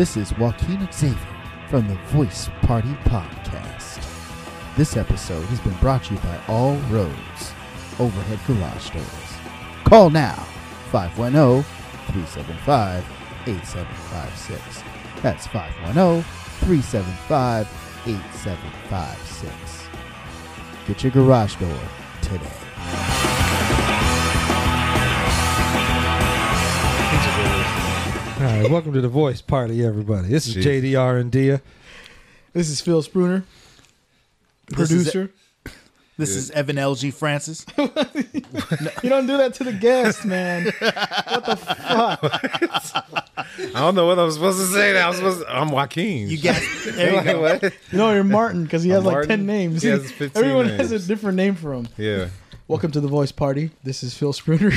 This is Joaquin Xavier from the Voice Party Podcast. This episode has been brought to you by All Roads Overhead Garage Doors. Call now 510 375 8756. That's 510 375 8756. Get your garage door today. All right, welcome to the Voice Party, everybody. This is Jeez. JDR and Dia. This is Phil Spooner, This is- producer. This is Evan L.G. Francis. You don't do that to the guest, man. what the fuck? I don't know what I'm supposed to say. Now. I'm supposed. To, I'm Joaquin. You got there you go. What? You know you're Martin because he has I'm like Martin? ten names. He has 15 Everyone has a different name for him. Yeah. Welcome to the Voice Party. This is Phil Spooner.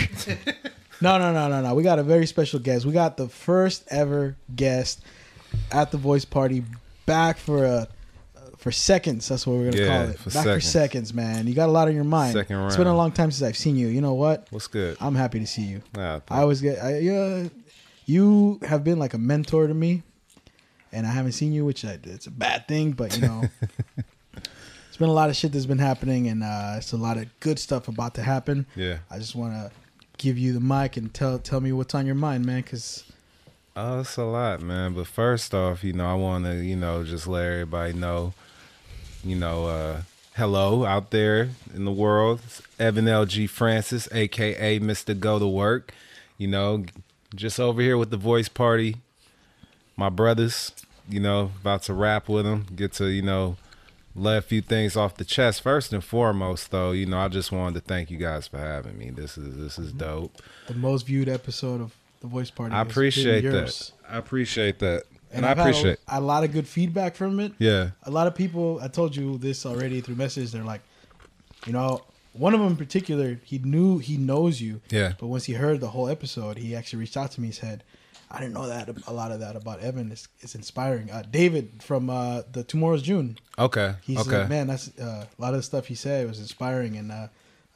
No, no, no, no, no. We got a very special guest. We got the first ever guest at the Voice Party back for a for seconds. That's what we're gonna Yeah, call it. for back for seconds. seconds, man. You got a lot on your mind. Second round. It's been a long time since I've seen you. You know what? What's good? I'm happy to see you. Ah, I always get, I, yeah, you have been like a mentor to me, and I haven't seen you, which I, it's a bad thing, but you know, it's been a lot of shit that's been happening, and uh, it's a lot of good stuff about to happen. yeah. I just want to give you the mic and tell tell me what's on your mind, man, because Oh, it's a lot, man. But first off, you know, I want to, you know, just let everybody know, you know, uh, hello out there in the world. It's Evan L.G. Francis, aka Mr. Go to Work. You know, just over here with the voice party. My brothers, you know, about to rap with them. Get to, you know, let a few things off the chest. First and foremost, though, you know, I just wanted to thank you guys for having me. This is this is mm-hmm. dope. the most viewed episode of the Voice Party. I appreciate that. I appreciate that, and, I've I appreciate. a, a lot of good feedback from it. Yeah, a lot of people i told you this already through message they're like you know one of them in particular he knew he knows you Yeah. but once he heard the whole episode he actually reached out to me and said i didn't know that a lot of that about evan it's, it's inspiring uh, david from uh, the tomorrow's june Okay. he's okay. like man that's uh, a lot of the stuff he said was inspiring and uh,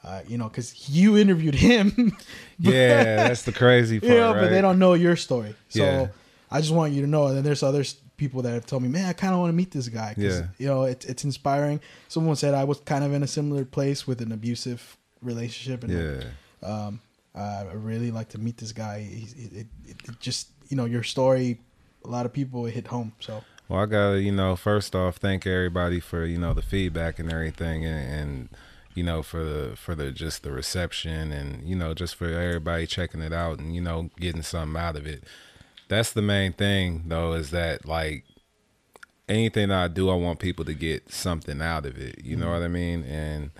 uh, you know because you interviewed him yeah, that's the crazy part, you know, right? but they don't know your story. So Yeah. I just want you to know. And then there's other people that have told me, man, I kind of want to meet this guy. 'cause, Yeah. You know, it's it's inspiring. Someone said I was kind of in a similar place with an abusive relationship, and Yeah. um, uh, I really like to meet this guy. He's, it, it, it just you know your story. A lot of people it hit home. So Well, I gotta, you know, first off, thank everybody for you know the feedback and everything, and, and you know for the for the just the reception, and you know just for everybody checking it out, and you know getting something out of it. That's the main thing, though, is that like anything that I do, I want people to get something out of it. You know what I mean? And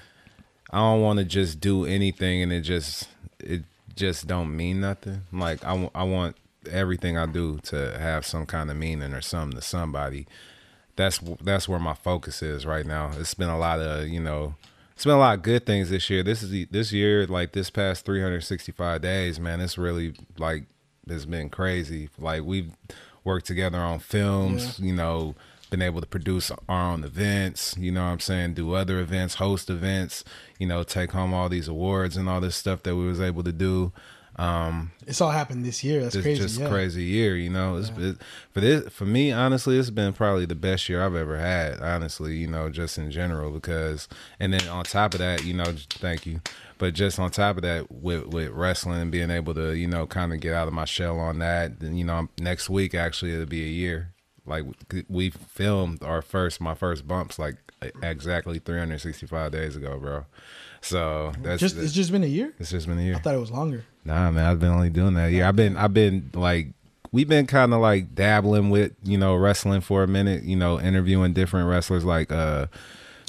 I don't want to just do anything and it just it just don't mean nothing. Like I, w- I want everything I do to have some kind of meaning or something to somebody. That's that's where my focus is right now. It's been a lot of you know, it's been a lot of good things this year. This is the, this year like this past 365 days, man. It's really like it's been crazy. Like we've worked together on films, you know, been able to produce our own events, you know what I'm saying, do other events, host events, you know, take home all these awards and all this stuff that we was able to do. Um it's all happened this year. That's it's crazy. just yeah. crazy year, you know. It's it, for this for me, honestly, it's been probably the best year I've ever had. Honestly, you know, just in general, because and then on top of that, you know, thank you. But just on top of that, with with wrestling and being able to, you know, kind of get out of my shell on that, then you know, next week actually it'll be a year. Like we filmed our first, my first bumps, like exactly 365 days ago, bro. So that's Just it's just been a year. it's just been a year. I thought it was longer. Nah, man, I've been only doing that. Yeah, I've been, I've been like, we've been kind of like dabbling with, you know, wrestling for a minute. You know, interviewing different wrestlers like uh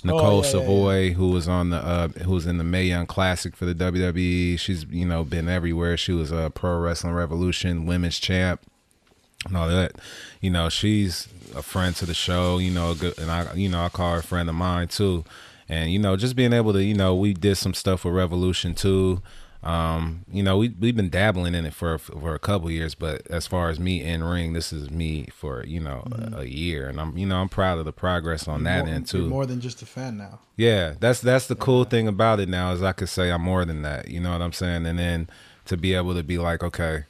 Nicole Oh, yeah, yeah, Savoy, who was on the, uh who was in the Mae Young Classic for the WWE. She's, you know, been everywhere. She was a Pro Wrestling Revolution Women's Champ and all that. You know, she's a friend to the show. You know, good, and I, you know, I call her a friend of mine too. And you know, just being able to, you know, we did some stuff with Revolution too. Um, you know, we we've been dabbling in it for for a couple years, but as far as me in ring, this is me for you know a, a year, and I'm you know I'm proud of the progress on that more, end you're too. more than just a fan now. Yeah, that's that's the cool thing about it now is I could say I'm more than that. You know what I'm saying? And then to be able to be like, okay,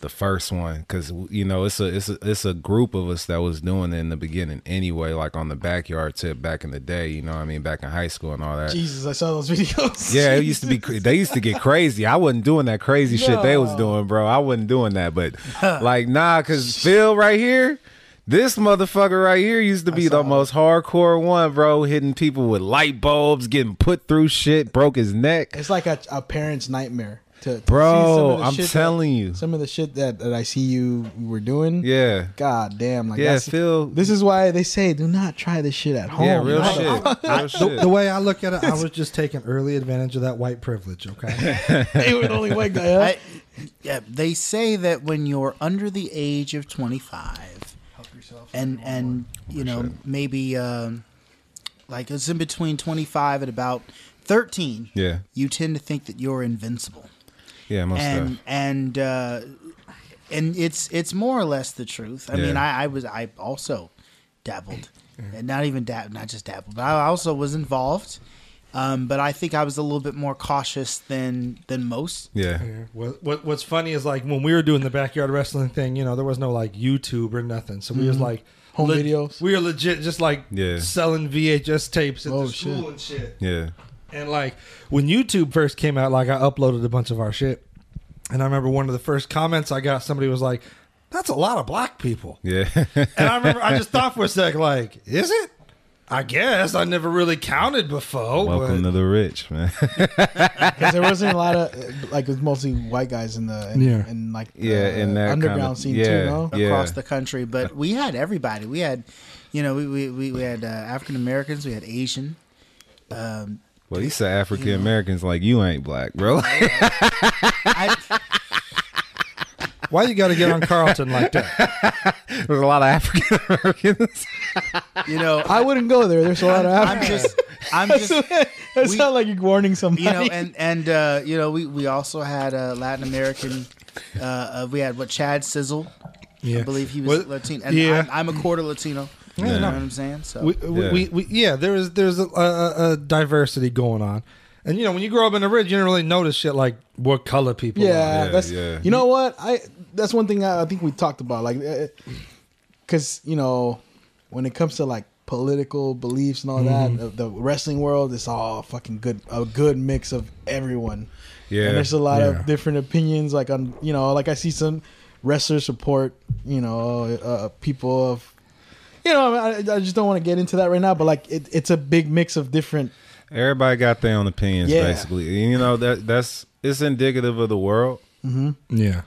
the first one because you know it's a it's a it's a group of us that was doing it in the beginning anyway, like on the backyard tip back in the day. You know, what I mean, back in high school and all that. Jesus, I saw those videos. Yeah, it used to be. They used to get crazy. I wasn't doing that crazy shit they was doing, bro. I wasn't doing that, but like, nah, cause Phil right here, this motherfucker right here used to be the most hardcore one, bro. Hitting people with light bulbs, getting put through shit, broke his neck, It's like a, a parent's nightmare. To, to Bro, see some of the I'm shit telling that, you. some of the shit that, that I see you were doing. yeah, God damn, like yeah. that's, Phil, this is why they say do not try this shit at home. yeah, real Not- shit, real The, shit. the way I look at it, I was just taking early advantage of that white privilege. Okay, you were the only white guy. Huh? I, yeah, they say that when you're under the age of 25, and and you know maybe um, like it's in between 25 and about 13, yeah, you tend to think that you're invincible, yeah, most and stuff. and uh, and it's it's more or less the truth. I Yeah. mean, I, I was I also dabbled, and not even dab, not just dabbled, but I also was involved. Um, but I think I was a little bit more cautious than than most. Yeah, what, what what's funny is like when we were doing the backyard wrestling thing, you know, there was no like YouTube or nothing, so we was like Home videos? We were legit just like Yeah. selling VHS tapes at Oh, the school shit. and shit. yeah, And like when YouTube first came out, like I uploaded a bunch of our shit. And I remember one of the first comments I got, somebody was like, That's a lot of black people. yeah. And I remember I just thought for a sec, like, is it? I guess I never really counted before. Welcome but to the rich, man. Because there wasn't a lot of like it was mostly white guys in the in, Yeah. in like the Yeah, in that underground kinda- scene yeah. too. No, Yeah. across the country, but we had everybody. We had, you know, we we, we, we had uh, African Americans, we had Asian. Um, well, he said African Americans like you ain't black, bro. I, why you got to get on Carlton like that? There's a lot of African Americans. you know, I wouldn't go there. There's a lot of I'm Africans. just, I'm just, that we- sounds like you're warning somebody. you know, and and uh, you know, we we also had a Latin American. Uh, uh, we had what Chad Sizzle, Yeah. I believe he was Well, Latino, and yeah. I'm, I'm a quarter Latino. Yeah. You know what I'm saying? So we, we, Yeah. we, we yeah there's there's a, a, a diversity going on and you know when you grow up in the ridge you don't really notice shit like what color people yeah, are Yeah, that's yeah. you know what I that's one thing I, I think we talked about like because you know when it comes to like political beliefs and all Mm-hmm. that the, the wrestling world is all fucking good a good mix of everyone Yeah, and there's a lot Yeah. of different opinions like on you know like I see some wrestlers support you know uh, people of you know I, I just don't want to get into that right now but like it, it's a big mix of different everybody got their own opinions, Yeah. basically. And, you know that that's it's indicative of the world. Mm-hmm. yeah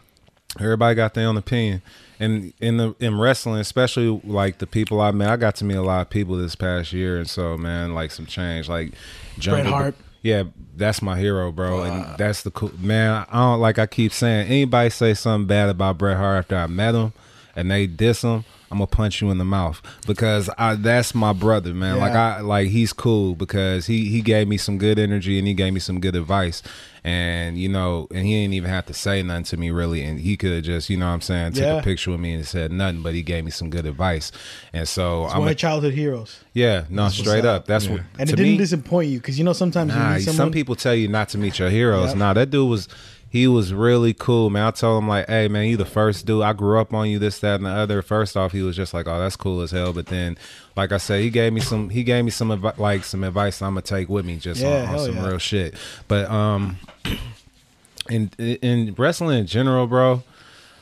Everybody got their own opinion, and in the in wrestling, especially like the people I met, I got to meet a lot of people this past year, and so man, like some change, like Jungle- Hart. Yeah, that's my hero, bro, and that's the cool man. I don't like I keep saying anybody say something bad about Bret Hart after I met him, and they diss him. I'm gonna punch you in the mouth because I that's my brother, man. Like I like he's cool because he he gave me some good energy and he gave me some good advice. And you know, and he didn't even have to say nothing to me really, and he could have just, you know, what I'm saying, took Yeah. a picture with me and said nothing, but he gave me some good advice. And so it's I'm, one a, of childhood heroes yeah, no, what's straight up. That's what and it didn't me, disappoint you because you know sometimes you Nah, meet someone some people tell you not to meet your heroes. Yep. Nah, that dude was he was really cool, man. I told him like, hey man, you the first dude. I grew up on you, this, that, and the other. First off, he was just like, oh, that's cool as hell. But then, like I said, he gave me some he gave me some advi- like some advice I'm gonna take with me just Yeah, on, on some yeah. real shit. But um in in wrestling in general, bro,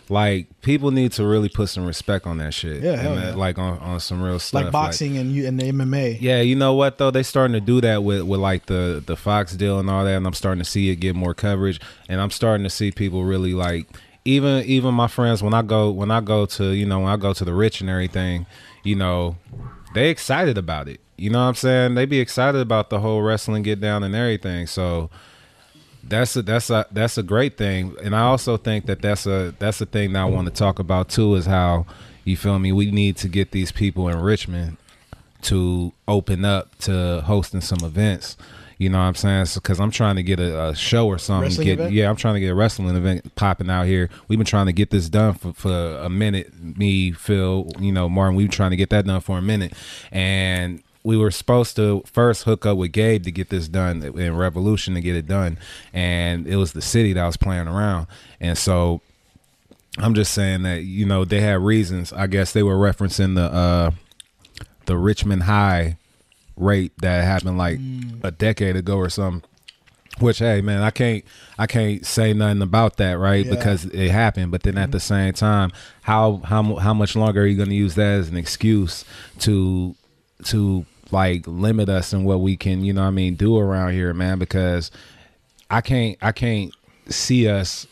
like people need to really put some respect on that shit. Yeah, hell uh, yeah. like on, on some real stuff. like boxing and you and the MMA. Yeah, you know what though? They starting to do that with with like the the Fox deal and all that, and I'm starting to see it get more coverage, and I'm starting to see people really like even even my friends when I go when I go to you know when I go to the rich and everything, you know, they excited about it. You know what I'm saying? They be excited about the whole wrestling get down and everything. So that's a that's a that's a great thing, and I also think that that's a that's a thing that I want to talk about too is how you feel me. We need to get these people in Richmond to open up to hosting some events. You know what I'm saying? Because I'm trying to get a, a show or something. Get, yeah, I'm trying to get a wrestling event popping out here. We've been trying to get this done for, for a minute. Me, Phil, you know, Martin. We've been trying to get that done for a minute, and we were supposed to first hook up with Gabe to get this done in Revolution to get it done, and it was the city that I was playing around, and so I'm just saying that you know they had reasons. I guess they were referencing the uh the Richmond High rape that happened like a decade ago or something. Which hey man, I can't I can't say nothing about that, right? Yeah. Because it happened. But then at the same time, how how how much longer are you going to use that as an excuse to to like limit us in what we can, you know what I mean, do around here, man, because I can't I can't see us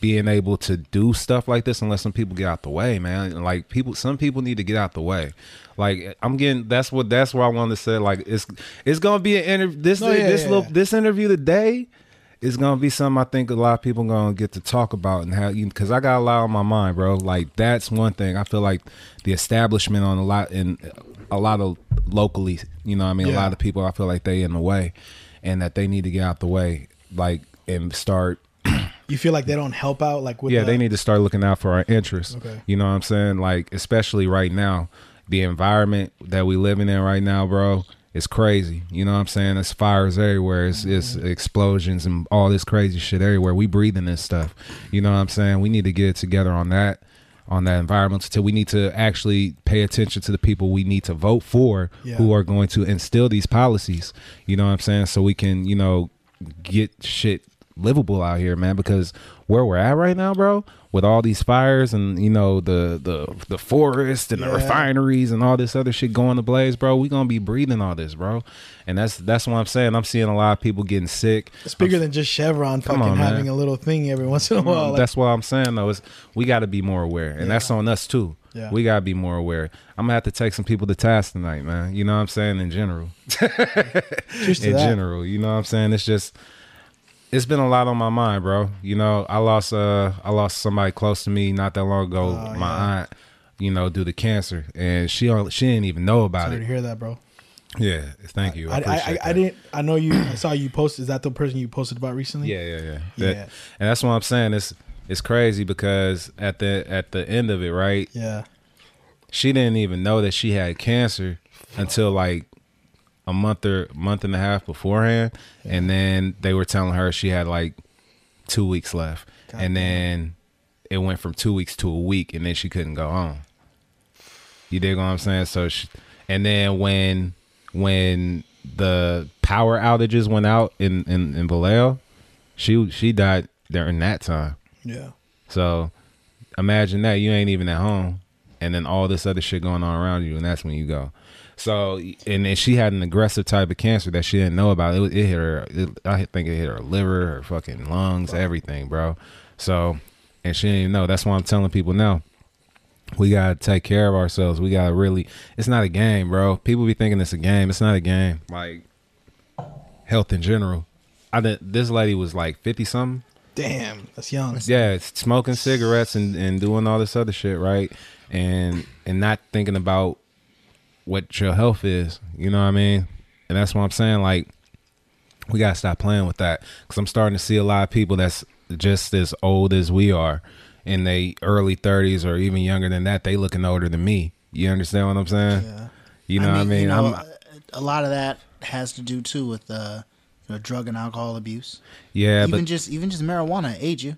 being able to do stuff like this unless some people get out the way, man. Like people some people need to get out the way. Like I'm getting that's what that's what I wanted to say. Like it's it's gonna be an interview this No, yeah, this yeah, little yeah. this interview today is gonna be something I think a lot of people gonna get to talk about and how you because I got a lot on my mind, bro. Like that's one thing. I feel like the establishment on a lot in a lot of locally, you know, what I mean, a lot of people I feel like they in the way, and that they need to get out the way, like and start You feel like they don't help out, like with yeah, the- they need to start looking out for our interests. Okay. You know what I'm saying? Like, especially right now, the environment that we living in right now, bro, is crazy. You know what I'm saying? There's fires everywhere. It's, it's Mm-hmm. explosions and all this crazy shit everywhere. We breathing this stuff. You know what I'm saying? We need to get it together on that. On that environment, until we need to actually pay attention to the people we need to vote for, Yeah. who are going to instill these policies. You know what I'm saying? So we can, you know, get shit livable out here, man. Because where we're at right now, bro, with all these fires and you know the the the forest and the refineries and all this other shit going to blaze, bro, we gonna be breathing all this, bro. And that's that's what I'm saying. I'm seeing a lot of people getting sick. It's bigger than just Chevron fucking on, having a little thing every once in a while. Like, that's what I'm saying though. Is we got to be more aware, and that's on us too. Yeah. We gotta be more aware. I'm gonna have to take some people to task tonight, man. You know what I'm saying? In general, in that. general. You know what I'm saying? It's just it's been a lot on my mind, bro. You know, I lost uh I lost somebody close to me not that long ago, Oh, my yeah. aunt, you know, due to cancer. And she don't- she didn't even know about Sorry to it. hear that, bro. Yeah, thank you. I, I, I, I, didn't. I know you. I saw you post. Is that the person you posted about recently? Yeah, yeah, yeah. Yeah. That- and that's what I'm saying. It's it's crazy because at the at the end of it, right? Yeah. She didn't even know that she had cancer until like a month or month and a half beforehand, and then they were telling her she had like two weeks left, God and then it went from two weeks to a week, and then she couldn't go home. You dig what I'm saying? So, she, and then when when the power outages went out in in, in Vallejo, she she died during that time. Yeah. So imagine that you ain't even at home, and then all this other shit going on around you, and that's when you go. So and then she had an aggressive type of cancer that she didn't know about. It, was- it hit her. It, I think it hit her liver, her fucking lungs, everything, bro. So and she didn't even know. That's why I'm telling people now. We gotta take care of ourselves. We gotta really. It's not a game, bro. People be thinking it's a game. It's not a game. Like health in general. I did, this lady was like fifty something. Damn, that's young. Yeah, smoking cigarettes and, and doing all this other shit, right? And and not thinking about what your health is. You know what I mean? And that's what I'm saying. Like, we gotta stop playing with that because I'm starting to see a lot of people that's just as old as we are, in they early 30s or even younger than that. They looking older than me. You understand what I'm saying? Yeah. You know what I mean? you know, I'm, a lot of that has to do too with uh, you know, drug and alcohol abuse. yeah, even just even just marijuana age you.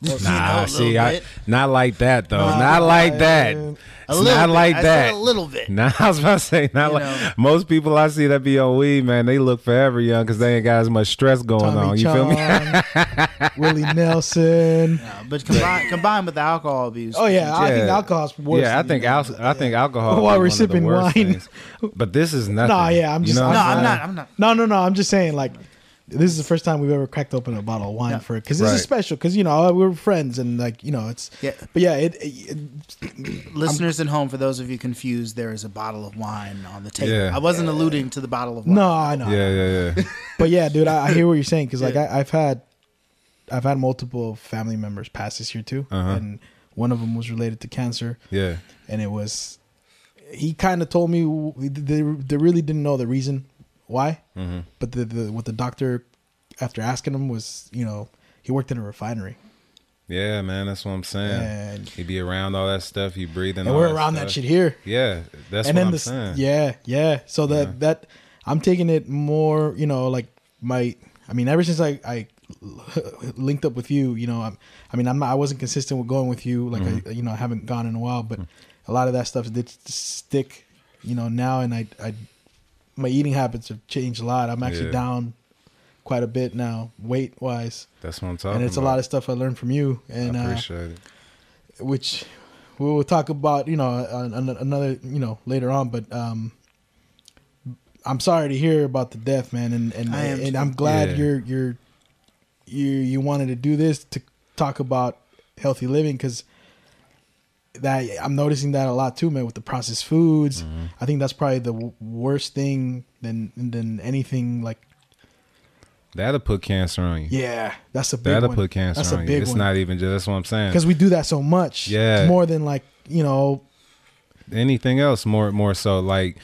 You know, nah, a see, I, not like that though. Nah, not like that. man. A not bit. like I that. said a little bit. Nah, I was about to say not You like know. most people I see that be on weed, man. They look forever young because they ain't got as much stress going Tommy on. You feel me? Willie Nelson. Uh, but combined combined with the alcohol abuse. Oh yeah, I think Yeah. alcohol's worse. yeah, I think you. al- I think alcohol. While is we're one of the sipping wine. things. but this is nothing. Nah, yeah, I'm You just- know I'm No, I'm not. I'm not. No, no, no. I'm just saying, like, this is the first time we've ever cracked open a bottle of wine Yeah. for it because this Right. is special. Because you know we're friends and like you know it's. Yeah. But yeah, it. it Listeners at home, for those of you confused, there is a bottle of wine on the table. Yeah. I wasn't alluding to the bottle of wine. no, I know. Yeah, yeah, yeah. But yeah, dude, I, I hear what you're saying because like I, I've had, I've had multiple family members pass this year too, Uh-huh. and one of them was related to cancer, yeah. and it was. He kind of told me they, they really didn't know the reason why, Mm-hmm. but the, the what the doctor, after asking him, was you know he worked in a refinery Yeah, man, that's what I'm saying. and You be around all that stuff, He breathing. and all we're that around that shit here. Yeah, that's and what then I'm the saying. yeah, yeah. So that Yeah. that I'm taking it more, you know, like my. I mean, ever since I I linked up with you, you know, I'm, I mean, I'm not, I wasn't consistent with going with you. Like, Mm-hmm. I, you know, I haven't gone in a while, but a lot of that stuff did stick, you know, now. And I, I, my eating habits have changed a lot. I'm actually Yeah. down quite a bit now, weight wise. That's what I'm talking about. And it's about. a lot of stuff I learned from you. And, I uh, appreciate it. which we will talk about, you know, on, on another, you know, later on. But um, I'm sorry to hear about the death, man, and and, I am and too. I'm glad Yeah. you're you're you you wanted to do this to talk about healthy living because that I'm noticing that a lot too, man, with the processed foods. Mm-hmm. I think that's probably the w- worst thing than than anything like. That'll put cancer on you. Yeah, that's a big That'll one. put cancer That's a on you. big It's one. not even just that's what I'm saying. because we do that so much. Yeah. more than like you know anything else more more so like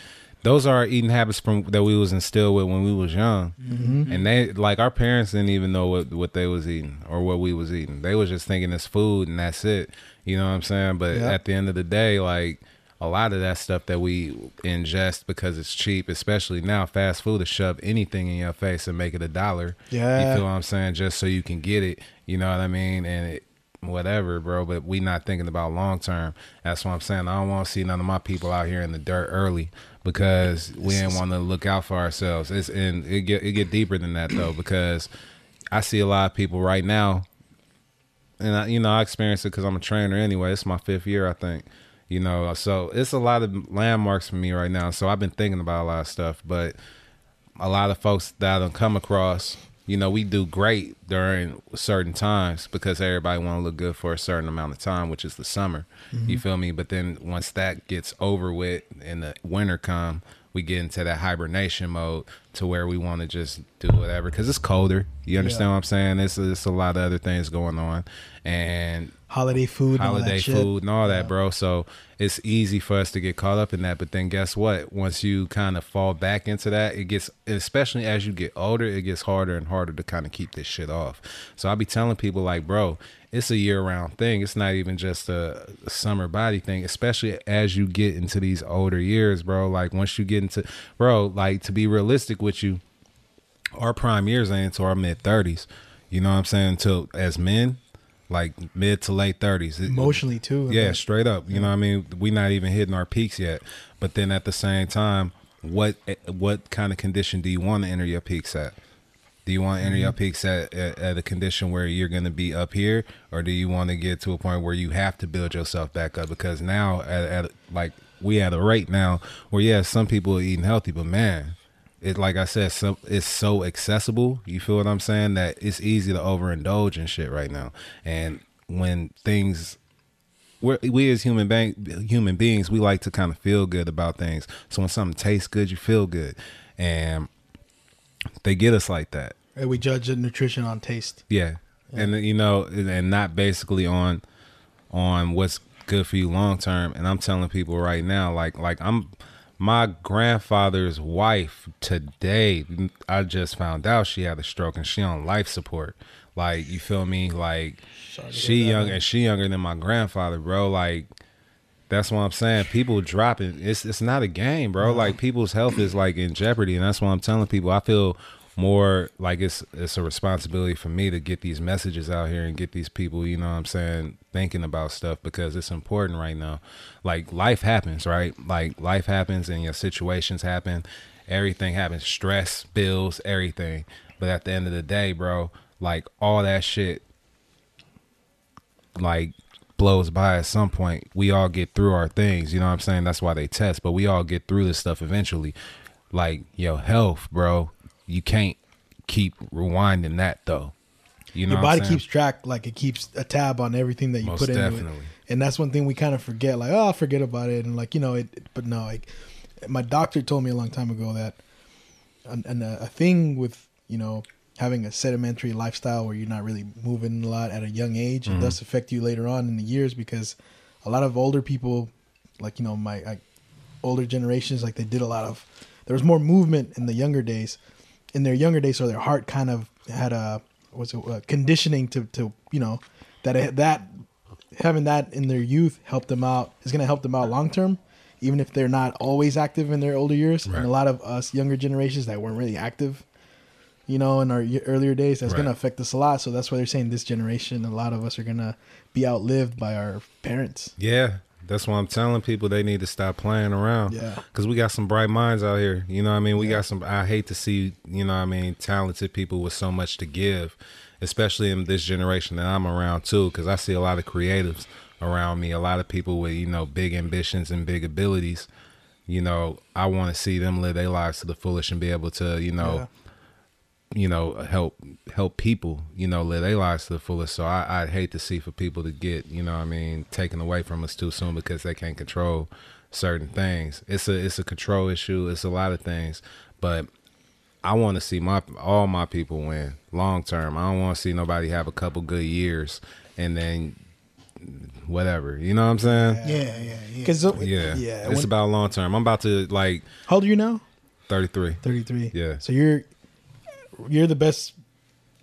those are our eating habits from that we was instilled with when we was young Mm-hmm. and they like our parents didn't even know what what they was eating or what we was eating they was just thinking it's food and that's it you know what i'm saying but Yeah. at the end of the day like a lot of that stuff that we ingest because it's cheap especially now fast food to shove anything in your face and make it a dollar Yeah. you feel what i'm saying just so you can get it you know what i mean and it whatever, bro. But we not thinking about long term. That's what I'm saying. I don't want to see none of my people out here in the dirt early because we didn't want to look out for ourselves. It's and it get it get deeper than that though because I see a lot of people right now, and I, you know I experience it because I'm a trainer anyway. It's my fifth year, I think. You know, so it's a lot of landmarks for me right now. So I've been thinking about a lot of stuff, but a lot of folks that I've come across, you know, we do great during certain times because everybody want to look good for a certain amount of time, which is the summer. You mm-hmm. feel me? But then once that gets over with and the winter come, we get into that hibernation mode to where we want to just do whatever because it's colder. You understand Yeah. what I'm saying? It's, it's a lot of other things going on, and holiday food, and holiday shit. food and all that, bro. So it's easy for us to get caught up in that. But then guess what? Once you kind of fall back into that, it gets, especially as you get older, it gets harder and harder to kind of keep this shit off. So I'll be telling people like, bro, it's a year round thing. It's not even just a summer body thing, especially as you get into these older years, bro. Like once you get into, bro, like to be realistic with you, our prime years ain't until our mid 30s. You know what I'm saying? Until as men, like mid to late 30s. Emotionally too. yeah, straight up. You know what I mean? We not even hitting our peaks yet. But then at the same time, what eh, what kind of condition do you want to enter your peaks at? Do you want to enter your mm-hmm. peaks at, at, at a condition where you're going to be up here, or do you want to get to a point where you have to build yourself back up? Because now, at, at like we at a rate now where yeah, some people are eating healthy, but man, it like I said, so it's so accessible. You feel what I'm saying? That it's easy to overindulge in shit right now. And when things we're, we as human being, human beings, we like to kind of feel good about things. So when something tastes good, you feel good, and they get us like that. And we judge the nutrition on taste. Yeah. And you know, and not basically on on what's good for you long term. And I'm telling people right now, like like I'm my grandfather's wife today. I just found out she had a stroke and she on life support. Like you feel me? Like she young and she younger than my grandfather, bro. Like that's what I'm saying. People dropping. It's it's not a game, bro. Like people's health is like in jeopardy, and that's why I'm telling people. I feel more like it's it's a responsibility for me to get these messages out here and get these people, you know what I'm saying, thinking about stuff because it's important right now. Like life happens, right? Like life happens and your situations happen. Everything happens. Stress, bills, everything. But at the end of the day, bro, like all that shit like blows by at some point. We all get through our things, you know what I'm saying? That's why they test, but we all get through this stuff eventually. Like your health, bro, you can't keep rewinding that though. You know Your body keeps track, like it keeps a tab on everything that you Most put into definitely. it. And that's one thing we kind of forget. Like, oh, I'll forget about it, and like you know, it. But no, like my doctor told me a long time ago that, and, and a, a thing with you know having a sedimentary lifestyle where you're not really moving a lot at a young age, Mm-hmm. it does affect you later on in the years because a lot of older people, like you know my like, older generations, like they did a lot of. There was more movement in the younger days, in their younger days, so their heart kind of had a was it uh, conditioning to to you know that it, that having that in their youth helped them out is going to help them out long term even if they're not always active in their older years Right. and a lot of us younger generations that weren't really active you know, in our earlier days, that's Right. gonna affect us a lot. So that's why they're saying this generation, a lot of us are gonna be outlived by our parents. Yeah, that's why I'm telling people they need to stop playing around. Yeah. Because we got some bright minds out here. You know what I mean? We got some, I hate to see, you know what I mean, talented people with so much to give, especially in this generation that I'm around too. Because I see a lot of creatives around me, a lot of people with, you know, big ambitions and big abilities. You know, I want to see them live their lives to the fullest and be able to, you know, you know help help people you know live their lives to the fullest so I, i'd hate to see for people to get you know what i mean taken away from us too soon because they can't control certain things it's a it's a control issue it's a lot of things but i want to see my all my people win long term i don't want to see nobody have a couple good years and then whatever you know what i'm saying Yeah, yeah, yeah. Because yeah, yeah. it's when- about long term i'm about to like how old are you now? 33 Thirty three. Yeah. So you're you're the best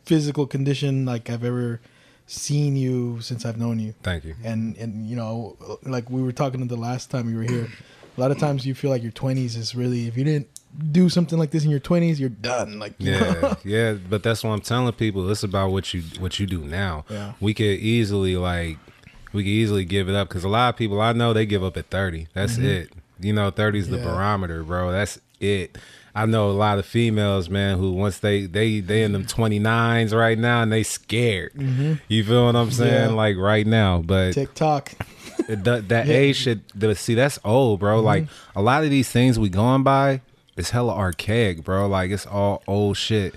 physical condition like I've ever seen you since I've known you. thank you and and you know like we were talking the last time you were here a lot of times you feel like your 20s is really if you didn't do something like this in your 20s you're done like you Yeah, know? yeah, but that's what I'm telling people. It's about what you what you do now. Yeah. We could easily like we could easily give it up because a lot of people I know they give up at 30. That's it. You know, 30 is the Mm-hmm. Barometer, bro. That's it. I know a lot of females, man, who once they they they in them 29s right now and they scared. You feel what I'm saying? Mm-hmm. Yeah. Like right now, but tiktok that, that age should see that's old bro like a lot of these things we going by is hella archaic bro like it's all old shit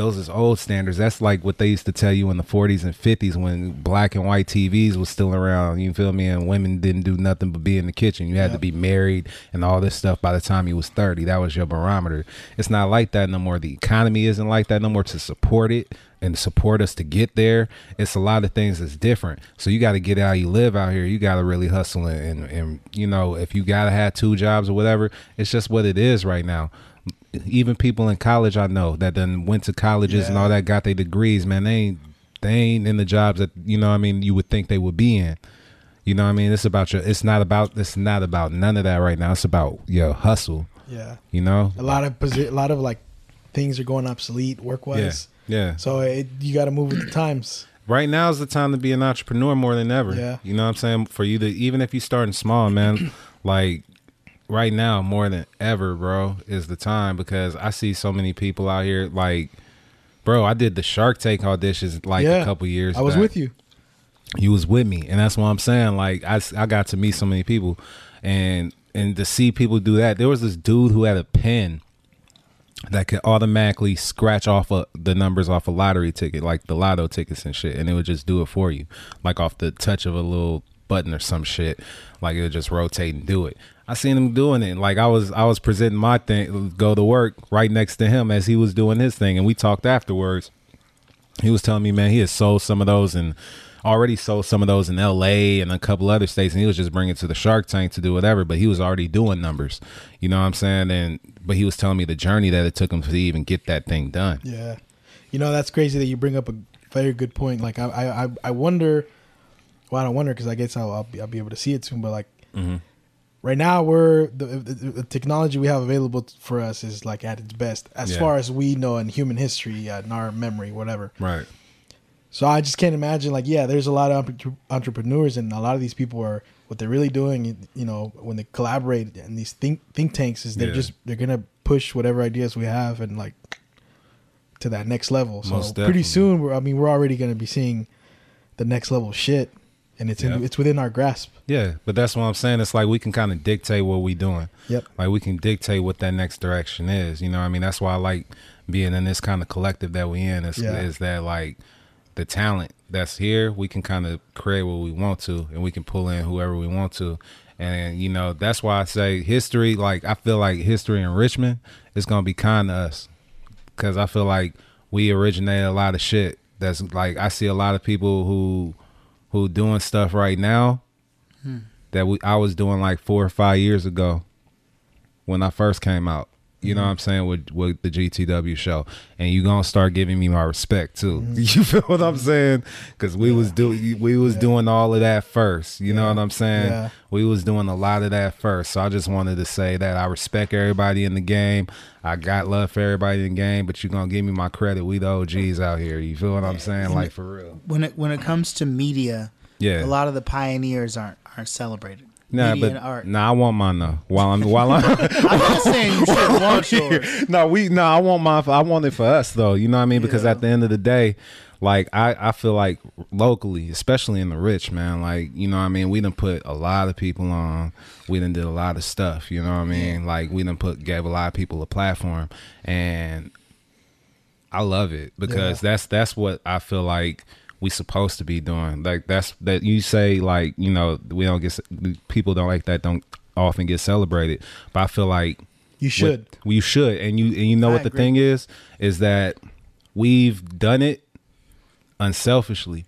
those is old standards that's like what they used to tell you in the 40s and 50s when black and white tvs was still around you feel me and women didn't do nothing but be in the kitchen you had Yeah. to be married and all this stuff by the time you was 30 that was your barometer it's not like that no more the economy isn't like that no more to support it and support us to get there. It's a lot of things that's different. So you got to get how you live out here. You got to really hustle and, and and you know if you gotta have two jobs or whatever, it's just what it is right now. Even people in college I know that then went to colleges and all that got their degrees, man. They ain't they ain't in the jobs that you know. I mean, you would think they would be in. You know what I mean? It's about your. It's not about. It's not about none of that right now. It's about your hustle. yeah You know. a lot of posi- a lot of like things are going obsolete work wise Yeah. yeah. so it, you got to move with the times Right now is the time to be an entrepreneur more than ever. Yeah. You know what I'm saying? For you to even if you're starting small, man, like right now more than ever, bro, is the time because I see so many people out here like bro, I did the Shark Tank auditions like Yeah. a couple years i was back with you you was with me and that's what i'm saying like I, I got to meet so many people and and to see people do that there was this dude who had a pen that could automatically scratch off of the numbers off a lottery ticket like the lotto tickets and shit and it would just do it for you like off the touch of a little button or some shit like it would just rotate and do it i seen him doing it like i was i was presenting my thing go to work right next to him as he was doing his thing and we talked afterwards he was telling me, man, he has sold some of those and already sold some of those in L.A. and a couple other states, and he was just bringing it to the Shark Tank to do whatever. But he was already doing numbers, you know what I'm saying? And but he was telling me the journey that it took him to even get that thing done. Yeah, you know that's crazy that you bring up a very good point. Like I, I, I- wonder. Well, I don't wonder because I guess I'll, I'll be, I'll be able to see it soon. But like mm-hmm. Right now, we're the, the, the technology we have available for us is like at its best as Yeah. far as we know in human history, uh, in our memory, whatever. Right. So I just can't imagine. Like, yeah, there's a lot of entrepreneurs, and a lot of these people are what they're really doing. You know, when they collaborate in these think think tanks, is they're Yeah. just they're gonna push whatever ideas we have and like to that next level. So pretty soon, we're, I mean, we're already gonna be seeing the next level shit, and it's in, it's within our grasp. Yeah, but that's what I'm saying. It's like we can kind of dictate what we're doing. Yep. Like we can dictate what that next direction is. You know, what I mean, that's why I like being in this kind of collective that we in. Is, Yeah. is that like the talent that's here? We can kind of create what we want to, and we can pull in whoever we want to. And you know, that's why I say history. Like I feel like history in Richmond is gonna be kind to us because I feel like we originated a lot of shit. That's like I see a lot of people who who doing stuff right now hmm. that we I was doing like four or five years ago when I first came out. You know mm-hmm. what I'm saying with with the GTW show, and you gonna start giving me my respect too. You feel what I'm mm-hmm. saying? Because we was doing we was doing all of that first. You know what I'm saying? Yeah. We was doing a lot of that first. So I just wanted to say that I respect everybody in the game. I got love for everybody in the game, but you gonna give me my credit. We the OGs out here. You feel what I'm saying? Like for real. When it when it comes to media, Yeah. a lot of the pioneers aren't aren't celebrated. Nah, but art. nah, I want mine though. While I'm while I'm I'm not saying you should want yours. no, we no, I want my I want it for us though. You know what I mean? Because Yeah. at the end of the day, like I, I feel like locally, especially in the rich, man, like, you know what I mean, we done put a lot of people on. We done did a lot of stuff, you know what I mean? Like we done put gave a lot of people a platform and I love it because that's that's what I feel like we supposed to be doing. Like that's that you say like you know we don't get people don't like that don't often get celebrated, but I feel like You should. you should, and you and you know I what the agree. thing is is that we've done it unselfishly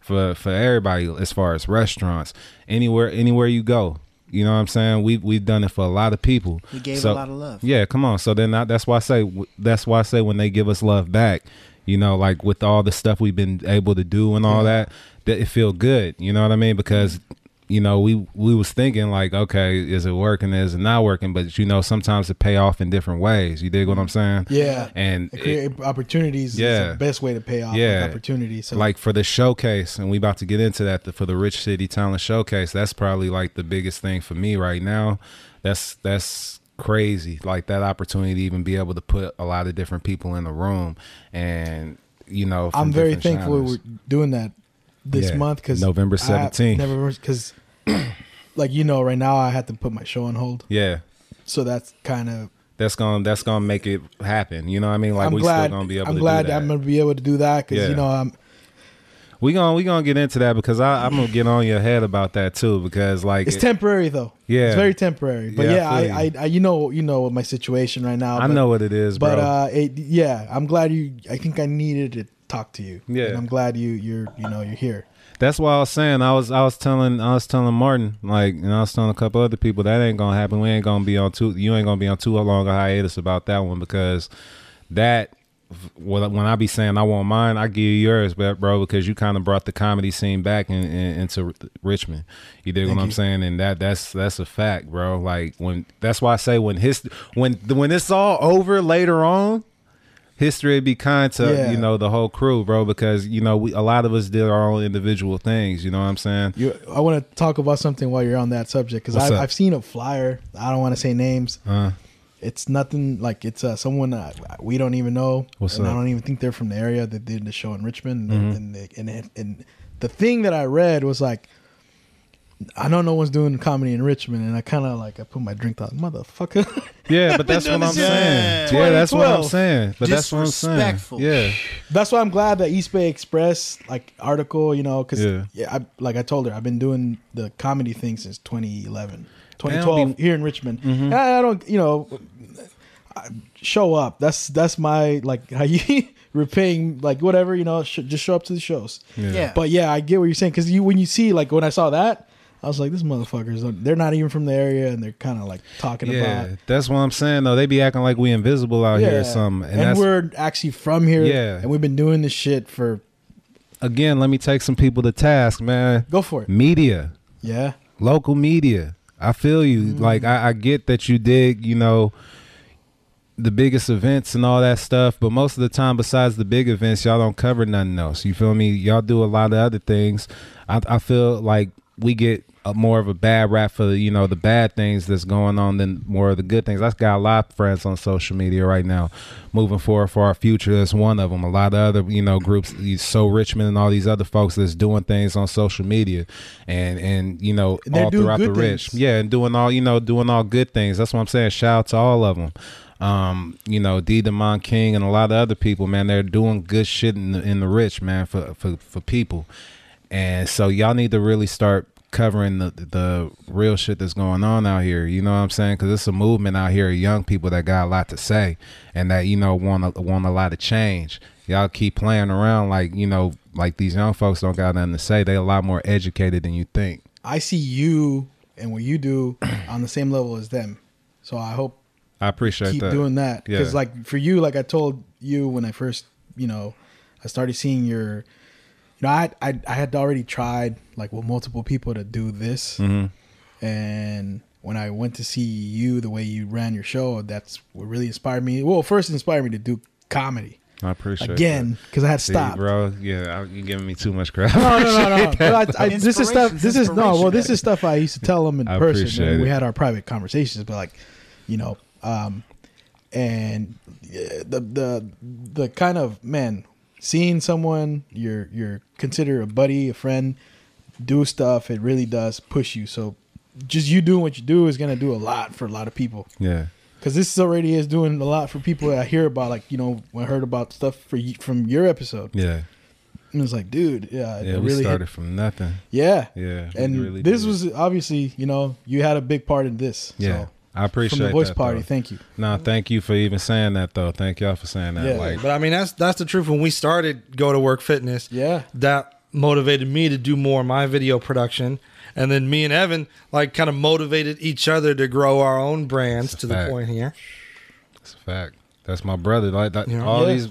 for for everybody as far as restaurants anywhere anywhere you go. You know what I'm saying? We we've done it for a lot of people. We gave So- a lot of love. yeah, come on. So then I, that's why I say that's why I say when they give us love back, you know, like with all the stuff we've been able to do and all that, that it feel good. You know what I mean? Because you know we we was thinking like, okay, is it working? Is it not working? But you know, sometimes it pay off in different ways. You dig what I'm saying? Yeah. And It it- create opportunities Yeah. is the best way to pay off Yeah. like opportunities. So like for the showcase and we about to get into that the, for the rich city talent showcase that's probably like the biggest thing for me right now that's that's crazy like that opportunity to even be able to put a lot of different people in the room and you know I'm very thankful genres. we're doing that this Yeah. month because November 17th. Never because, like you know, right now I had to put my show on hold, yeah so that's kind of. that's gonna that's gonna make it happen you know what i mean like I'm we glad. still gonna be able I'm to glad do that I'm gonna be able to do that because Yeah. you know I'm. We gonna we gonna get into that because I, i'm gonna get on your head about that too because like It's it- temporary though. Yeah. it's very temporary. But Yeah, yeah, I I. I, you know, you know my situation right now. i but- know what it is But bro uh, it, yeah, I'm glad you. I think I needed to talk to you. Yeah. and I'm glad you. You're. You know, you're here. That's why I was saying I was I was telling I was telling Martin like and I was telling a couple other people that ain't gonna happen. We ain't gonna be on too you ain't gonna be on too long a hiatus about that one because that when when I be saying I want mine, I give you yours, but bro, because you kind of brought the comedy scene back in, in, into Richmond. You dig Thank what I'm saying? And that that's that's a fact, bro. Like when that's why I say when his when when it's all over later on, history would be kind to Yeah. you know the whole crew, bro. Because you know we a lot of us did our own individual things. You know what I'm saying? You. I want to talk about something while you're on that subject because I've. I've seen a flyer. I don't want to say names. Uh, It's nothing like it's uh, someone uh, we don't even know. What's and I don't even think they're from the area that did the show in Richmond. Mhm. And, and, and, and, and the thing that I read was like, I know no one's doing comedy in Richmond, and I kind of like I put my drink down, motherfucker. yeah, but that's what I'm saying. Yeah, that's what I'm saying. But that's what I'm saying. Disrespectful. Yeah, That's why I'm glad that East Bay Express like article, you know, because Yeah. yeah, I, like I told her, I've been doing the comedy thing since 2011, don't 2012 be- here in Richmond. Mhm. I, I don't, you know, I show up. That's that's my like how you repaying like whatever, you know, sh- just show up to the shows. yeah. Yeah. But yeah, I get what you're saying because you when you see like when I saw that. I was like, "This motherfuckers, they're not even from the area, and they're kind of like talking Yeah, about, that's what I'm saying though. They be acting like we invisible out here or Yeah. something. And, and, we're actually from here, Yeah. and we've been doing this shit for again, let me take some people to task, man. go for it, Media. yeah, local media. I feel you. Mm-hmm. Like I, I get that you dig, you know, the biggest events and all that stuff, but most of the time, besides the big events, y'all don't cover nothing else. You feel me? Y'all do a lot of other things. I, I feel like we get a, more of a bad rap for you know the bad things that's going on than more of the good things. I've got a lot of friends on social media right now, moving forward for our future. That's one of them. A lot of other you know groups, these so Richmond and all these other folks that's doing things on social media, and and you know And all throughout the rich, things. yeah, and doing all you know doing all good things. That's what I'm saying. Shout out to all of them. Um, you know, D. Demond King and a lot of other people, man, they're doing good shit in the, in the rich, man, for, for for people. And so y'all need to really start covering the the real shit that's going on out here. You know what I'm saying? Because it's a movement out here of young people that got a lot to say and that you know want a, want a lot of change. Y'all keep playing around like you know like these young folks don't got nothing to say. They a lot more educated than you think. I see you and what you do on the same level as them. So I hope I appreciate keep that. doing that because Yeah. like for you like i told you when i first you know i started seeing your you know i i, I had already tried like with multiple people to do this hmm and when i went to see you the way you ran your show that's what really inspired me well first inspired me to do comedy I appreciate again because i had that. See, stopped bro. Yeah, I- you giving me too much crap. no, no, no, no. But I, I, this is stuff. This is no. Well, this is stuff I used to tell them in I person. appreciate when we had our private conversations, but like, you know, um, and the the the kind of man seeing someone you're you're consider a buddy, a friend, do stuff. It really does push you. So, just you doing what you do is gonna do a lot for a lot of people. yeah. Because this already is doing a lot for people I hear about. Like you know, I heard about stuff for you, from your episode, Yeah. and it's like, dude, yeah, Yeah. it we really hit- started from nothing. yeah, Yeah. and really this did. was obviously you know you had a big part in this Yeah. so, I appreciate from the voice that, party though. thank you No, thank you for even saying that though. Thank y'all for saying that. Yeah. Like But I mean, that's that's the truth. When we started Go to Work Fitness, yeah that motivated me to do more of my video production. And then me and Evan like kind of motivated each other to grow our own brands That's a to the point here. That's a fact. That's my brother. Like that, Yeah. all Yeah. these,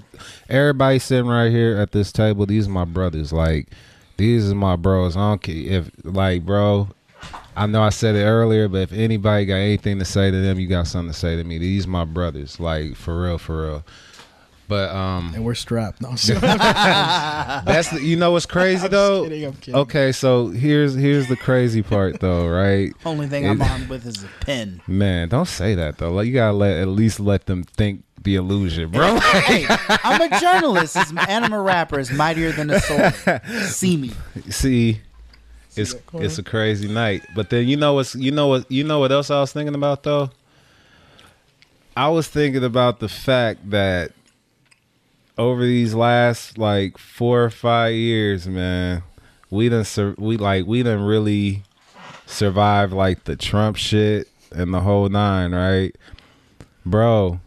everybody sitting right here at this table. These are my brothers. Like these are my bros. I don't care if like bro. I know I said it earlier, but if anybody got anything to say to them, you got something to say to me. These my brothers. Like for real, for real. But um, and we're strapped no I'm that's the, you know what's crazy though. kidding, I'm kidding. Okay, so here's here's the crazy part though, right? Only thing I'm on with is a pen. Man, don't say that though. Like you gotta let at least let them think the illusion, bro. hey, I'm a journalist and I'm a rapper. Is mightier than a sword. See me. See, it's it's a crazy night. But then you know what's you know what you know what else I was thinking about though. I was thinking about the fact that over these last like four or five years, man, we done sur- we like we done really survived like the Trump shit and the whole nine, right, bro?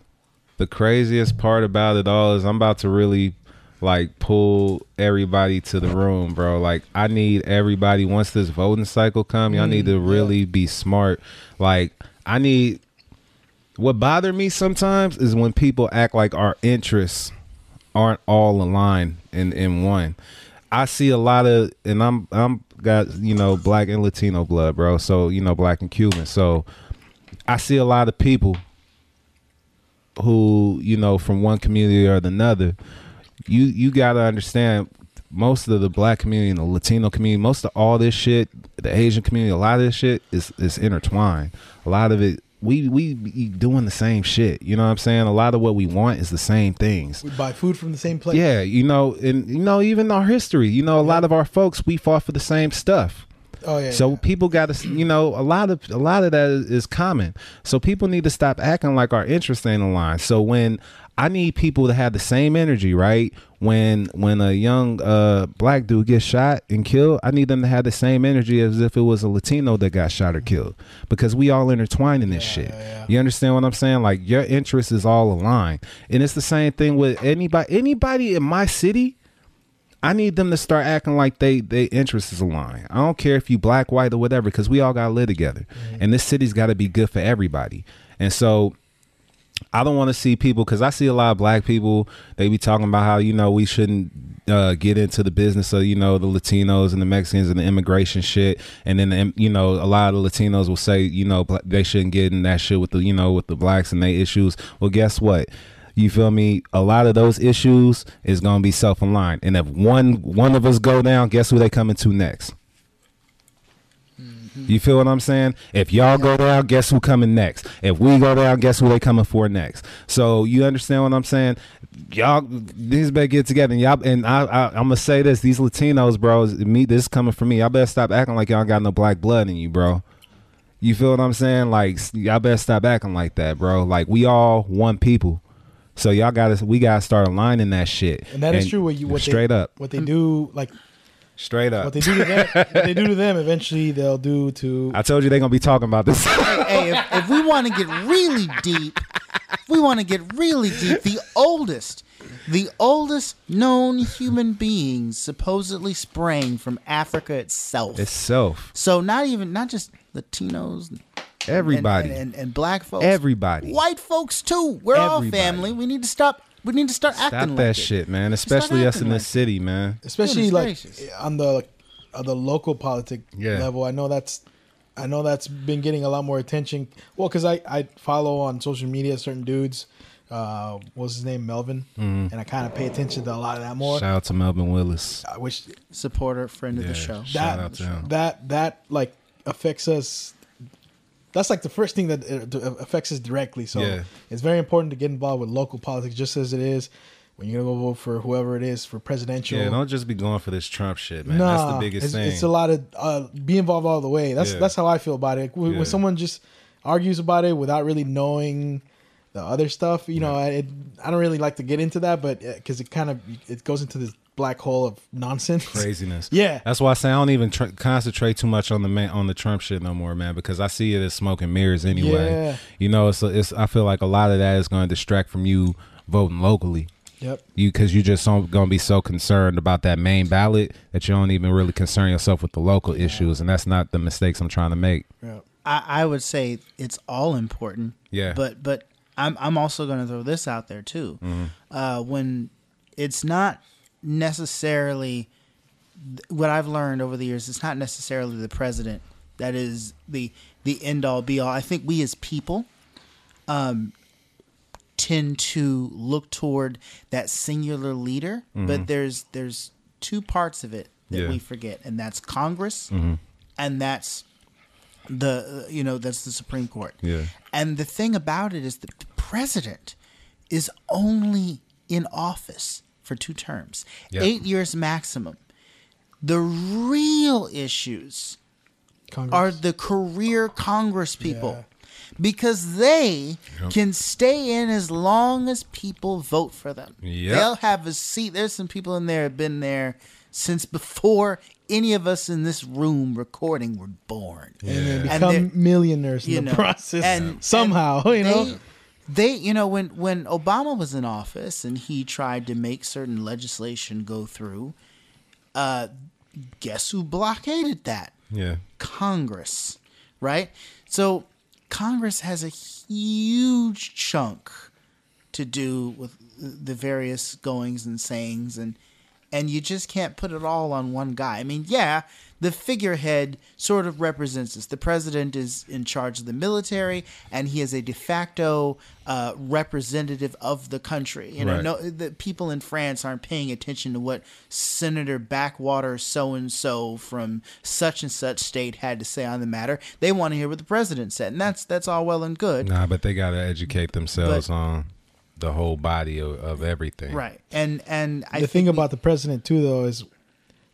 The craziest part about it all is I'm about to really like pull everybody to the room, bro. Like I need everybody once this voting cycle come, y'all need mm, to really be smart. Like I need what bother me sometimes is when people act like our interests aren't all aligned in in one. I see a lot of and I'm I'm got, you know, black and Latino blood, bro. So, you know, black and Cuban. So I see a lot of people who you know from one community or another you you got to understand most of the black community and the latino community most of all this shit the asian community a lot of this shit is is intertwined a lot of it we we be doing the same shit you know what i'm saying a lot of what we want is the same things we buy food from the same place yeah you know and you know even our history you know a lot of our folks we fought for the same stuff oh yeah so yeah. people got to, you know, a lot of a lot of that is, is common. So people need to stop acting like our interests ain't aligned. So when I need people to have the same energy, right? When when a young uh, black dude gets shot and killed, I need them to have the same energy as if it was a Latino that got shot or killed, because we all intertwined in this shit. yeah. You understand what I'm saying? Like your interest is all aligned, and it's the same thing with anybody. Anybody in my city. I need them to start acting like they they interests is aligned. I don't care if you black, white, or whatever, because we all gotta live together, and this city's got to be good for everybody. And so, I don't want to see people because I see a lot of black people. They be talking about how you know we shouldn't uh, get into the business of you know the Latinos and the Mexicans and the immigration shit, and then the, you know a lot of the Latinos will say you know they shouldn't get in that shit with the you know with the blacks and their issues. Well, guess what? You feel me? A lot of those issues is gonna be self aligned, and if one one of us go down, guess who they coming to next? Mm-hmm. You feel what I'm saying? If y'all go down, guess who coming next? If we go down, guess who they coming for next? So you understand what I'm saying? Y'all, these better get together. And y'all, and I, I, I'm gonna say this: these Latinos, bros, me, this is coming from me. Y'all better stop acting like y'all got no black blood in you, bro. You feel what I'm saying? Like y'all better stop acting like that, bro. Like we all one people. So y'all got to we got to start aligning that shit. and that is true what you what straight they, up, what they do like straight up. what they do to them what they do to them eventually they'll do to I told you they're gonna be talking about this. hey, if, if we want to get really deep, if we want to get really deep. The oldest, the oldest known human beings supposedly sprang from Africa itself. Itself. so not even not just Latinos, Everybody. and, and, and black folks, Everybody. white folks too. We're all family. We need to stop. We need to start Stop acting that like it. shit, man. Especially us in the like it. city, man. especially like gracious. on the on uh, the local politic Yeah. level. I know that's I know that's been getting a lot more attention. Well, because I I follow on social media certain dudes. Uh, what's his name, Melvin, mm-hmm. and I kind of pay attention to a lot of that more. Shout out to Melvin Willis. Uh, I wish Supporter, friend of the show. Shout that out to him. that that like affects us. That's like the first thing that uh, affects us directly. So Yeah. it's very important to get involved with local politics, just as it is when you're gonna go vote for whoever it is for presidential. Yeah, don't just be going for this Trump shit, man. That's the biggest it's, thing. It's a lot of uh, be involved all the way. That's Yeah. that's how I feel about it. When, Yeah. when someone just argues about it without really knowing the other stuff, you know, I it, I don't really like to get into that, but because it kind of it goes into this black hole of nonsense. craziness. Yeah. that's why I say I don't even tr- concentrate too much on the man on the Trump shit no more, man, because I see it as smoke and mirrors anyway. Yeah. You know, it's it's. I feel like a lot of that is going to distract from you voting locally. Yep. You because you just going to be so concerned about that main ballot that you don't even really concern yourself with the local issues, and that's not the mistakes I'm trying to make. Yeah. I, I would say it's all important. Yeah. But but I'm I'm also going to throw this out there too. Mm-hmm. Uh, when it's not necessarily what I've learned over the years, it's not necessarily the president that is the the end all be all. I think we as people um, tend to look toward that singular leader, but there's there's two parts of it that Yeah. we forget, and that's Congress, and that's the you know that's the Supreme Court. Yeah. And the thing about it is that the president is only in office for two terms, Yep. eight years maximum. The real issues Congress. are the career Congress people. Yeah. Because they Yep. can stay in as long as people vote for them. Yep. They'll have a seat. There's some people in there have been there since before any of us in this room recording were born. and they become they're- millionaires in the know, process and- somehow. and you they, know, they, you know, when when Obama was in office and he tried to make certain legislation go through, uh, guess who blockaded that? Yeah. Congress, right? So Congress has a huge chunk to do with the various goings and sayings and and you just can't put it all on one guy. I mean, yeah, the figurehead sort of represents us. The president is in charge of the military, and he is a de facto uh, representative of the country. You know, Right. no, the people in France aren't paying attention to what Senator Backwater so and so from such and such state had to say on the matter. They want to hear what the president said, and that's that's all well and good. Nah, but they got to educate themselves But- on the whole body of, of everything. Right. And and I the thing think we- about the president too, though, is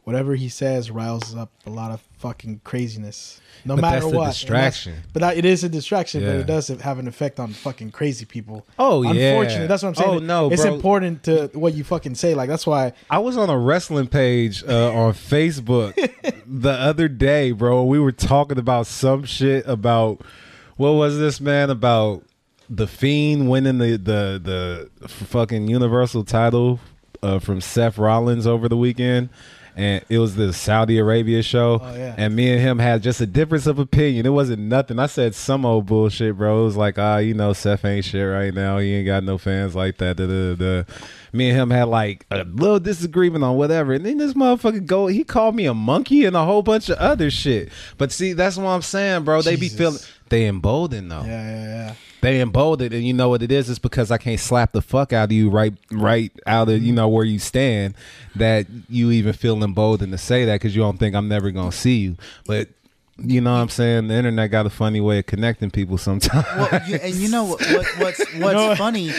whatever he says riles up a lot of fucking craziness. No But matter that's the what, And that's- distraction. But that, it is a distraction, but it does have an effect on fucking crazy people. Oh, yeah. Unfortunately, that's what I'm saying. Oh, no, it's bro. important to what you fucking say. Like that's why. I was on a wrestling page uh, on Facebook the other day, bro. We were talking about some shit about what was this man about the Fiend winning the the the fucking Universal title uh, from Seth Rollins over the weekend. And it was the Saudi Arabia show, Oh, yeah. and me and him had just a difference of opinion. It wasn't nothing. I said some old bullshit, bro. It was like, ah, you know, Seth ain't shit right now. He ain't got no fans like that. Da, da, da. Me and him had like a little disagreement on whatever, and then this motherfucker go. He called me a monkey and a whole bunch of other shit. But see, that's what I'm saying, bro. They be feeling they emboldened though. Yeah, yeah, yeah. They emboldened, and you know what it is? It's because I can't slap the fuck out of you right, right out of you know where you stand. That you even feel emboldened to say that because you don't think I'm never gonna see you. But you know what I'm saying? The internet got a funny way of connecting people sometimes. well, you, and you know what, what what's what's know- funny? You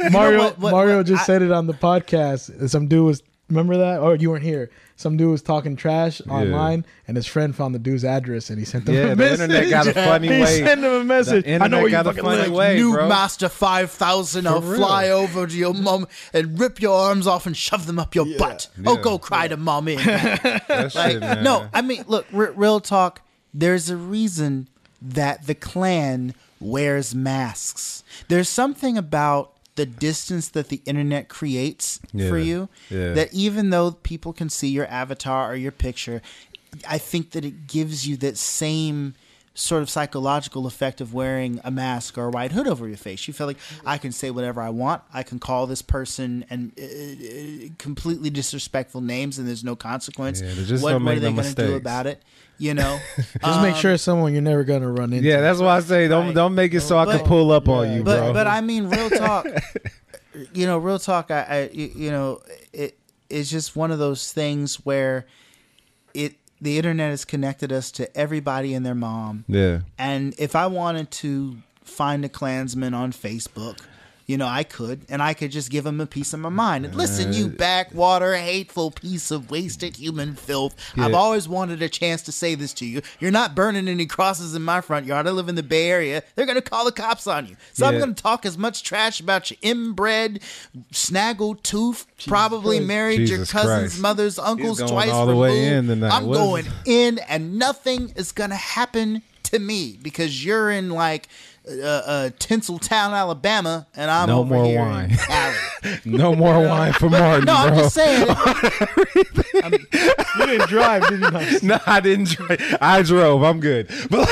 know Mario what- what- Mario what just I- said it on the podcast. Some dude was remember that, or you weren't here. Some dude was talking trash online, and his friend found the dude's address, and he sent them a message. Yeah, a the message. internet got a funny he way- sent him a message. I know internet where you got a fucking funny live. way. New bro. Master 5000 I'll For fly over to your mom and rip your arms off and shove them up your butt. Oh, Yeah. go cry to mommy. That shit, man. no, I mean, look, re- real talk. There's a reason that the Klan wears masks. There's something about the distance that the internet creates for you Yeah. that even though people can see your avatar or your picture, I think that it gives you that same sort of psychological effect of wearing a mask or a white hood over your face. You feel like I can say whatever I want. I can call this person and uh, uh, completely disrespectful names, and there's no consequence. Yeah, they just what, don't what make are they no gonna do mistakes. about it? You know, Just make Um, sure it's someone you're never gonna run into. Yeah, that's why I say don't Right. don't make it so I can pull up on you, but bro. but I mean, real talk. you know, real talk. I, I you you know, it it's just one of those things where it the internet has connected us to everybody and their mom. yeah, And if I wanted to find a Klansman on Facebook, you know, I could, and I could just give him a piece of my mind. And listen, you uh, backwater, hateful piece of wasted human filth. I've always wanted a chance to say this to you. You're not burning any crosses in my front yard. I live in the Bay Area. They're going to call the cops on you. So I'm going to talk as much trash about your inbred, snaggle tooth, probably Christ. married Jesus your cousin's Christ. mother's uncles going twice all the way in tonight. I'm What going in and nothing is gonna happen to me because you're in like uh, uh, Tinseltown, Alabama, and I'm No over more here wine. in Cali. no more wine for Martin, no, I'm bro. just saying. you didn't drive, did you? Not? no, I didn't. Drive. I drove. I'm good. But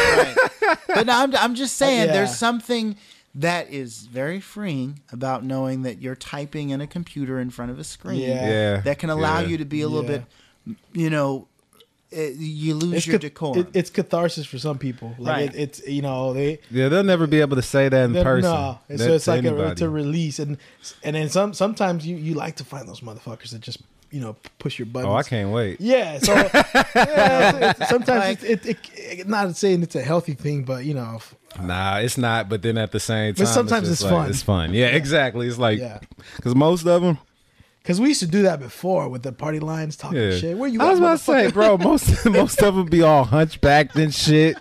but no, I'm, I'm just saying Yeah. there's something that is very freeing about knowing that you're typing in a computer in front of a screen Yeah. yeah, that can allow yeah. you to be a little Yeah. bit, you know, it, you lose It's your cath- decorum. it- it's catharsis for some people. Like Right. it, it's you know they Yeah, they'll never be able to say that in person. No, That- so it's like a, it's a release, and and then some sometimes you you like to find those motherfuckers that just you know push your buttons. Oh, I can't wait. Yeah, so yeah, it's, it's, sometimes Like- it's, it, it, it not saying it's a healthy thing, but you know, Nah, it's not. But then at the same time, But sometimes just it's like- fun. It's fun. Yeah, exactly. It's like Yeah. because most of them. Because we used to do that before with the party lines talking Yeah. shit. Where you? I was about to say, bro, most most of them be all hunchbacked and shit,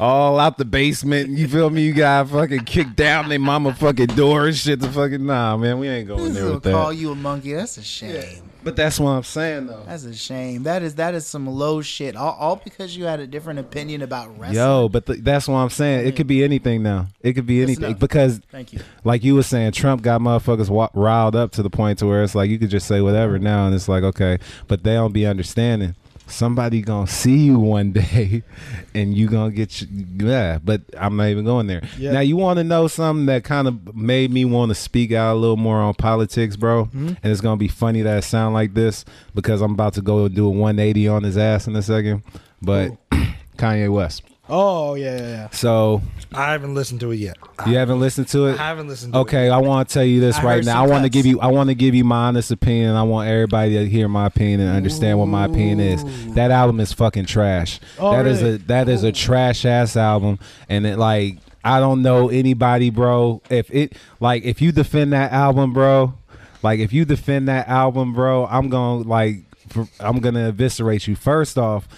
all out the basement. You feel me? You got fucking kicked down their mama fucking door and shit. The fucking nah, man, we ain't going This there will with call you a monkey. That's a shame. But that's what I'm saying though. That's a shame. That is that is some low shit. All, all because you had a different opinion about wrestling. Yo, but th- that's what I'm saying. It could be anything now. It could be anything because, Thank you. like you were saying, Trump got motherfuckers wa- riled up to the point to where it's like you could just say whatever now, and it's like okay, but they don't be understanding. Somebody gonna see you one day, and you gonna get you, yeah. But I'm not even going there. Yeah. Now you want to know something that kind of made me want to speak out a little more on politics, bro. Mm-hmm. And it's gonna be funny that it sound like this because I'm about to go do a 180 on his ass in a second. But Kanye West. Oh yeah, yeah, yeah. So I haven't listened to it yet. you haven't listened to it? I it. haven't listened to it. Okay, I want to tell you this I right heard now. I some want to cuts. give you. I want to give you my honest opinion. I want everybody to hear my opinion and understand what my opinion is. That album is fucking trash. Oh, That is really? a that is a trash ass album, and it like I don't know anybody, bro. If it like if you defend that album, bro, like if you defend that album, bro, I'm gonna like for- I'm gonna eviscerate you. First off,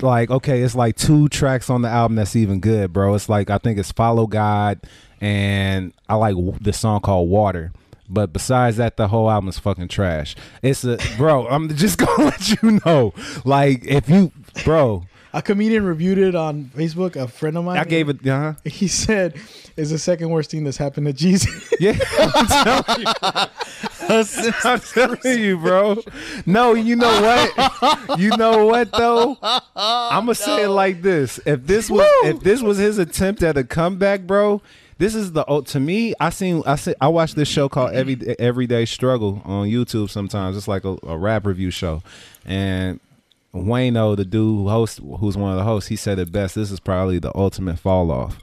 like okay, it's like two tracks on the album that's even good, bro. It's like I think it's Follow God and I like the song called Water. But besides that, the whole album is fucking trash. It's a bro. I'm just gonna let you know, like if you, bro, A comedian reviewed it on Facebook. A friend of mine. I gave it, uh He said, "Is the second worst thing that's happened to Jesus." yeah. I'm telling you, I'm telling you, bro. No, you know what? You know what though? I'm gonna say it like this: if this was if this was his attempt at a comeback, bro. This is the oh, to me. I seen I see, I watch this show called Every Everyday Struggle on YouTube. Sometimes it's like a, a rap review show, and Wayno, the dude who host, who's one of the hosts, he said it best. This is probably the ultimate fall off,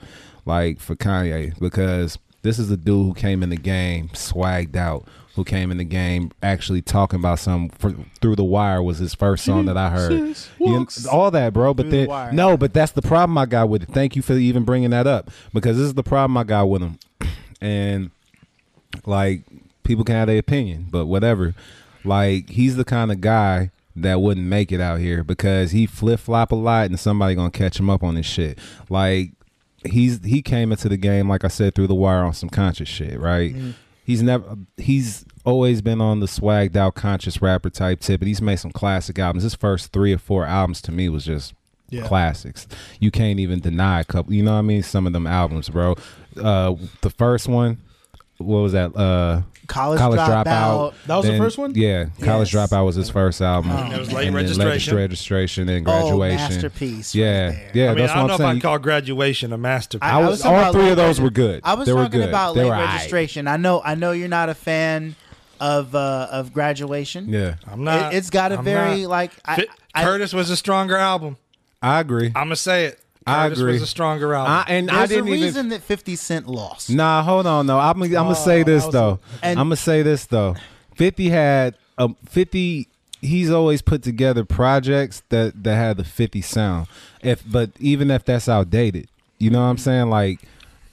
like for Kanye, because this is the dude who came in the game swagged out, who came in the game actually talking about some through the wire was his first song that I heard. You- all that, bro. But Through the then no, but that's the problem I got with it. Thank you for even bringing that up because this is the problem I got with him, and like people can have their opinion, but whatever. Like he's the kind of guy that wouldn't make it out here because he flip flop a lot and somebody gonna catch him up on this shit. Like he's he came into the game like I said through the wire on some conscious shit, right? He's never he's always been on the swagged out conscious rapper type tip, but he's made some classic albums. His first three or four albums to me was just Yeah. classics. You can't even deny a couple. You know what I mean? Some of them albums, bro. Uh, the first one, what was that? Uh, College, College dropout. Dropout. That was the first one? Yeah, College Yes. Dropout was his first album. Oh. It was late And then registration. registration and Oh, graduation. masterpiece. yeah, right there. yeah. I mean, that's I don't what know I'm if saying. I call graduation a masterpiece. I- I was, was all three of those were good. I was they talking good. about they late were aight. registration. I know. I know you're not a fan of uh, of graduation. Yeah, I'm not. It, has got a I'm very not. like. I, Fi- I, Curtis was a stronger album. I agree. I'm gonna say it. I Curtis agree. was a stronger album. I, and there's a didn't even. reason that 50 Cent lost. Nah, hold on. though. I'm, I'm gonna say Oh, this was though. And- I'm gonna say this though. Fifty had um, Fifty. He's always put together projects that that had the Fifty sound. If but even if that's outdated, you know what I'm saying? Like.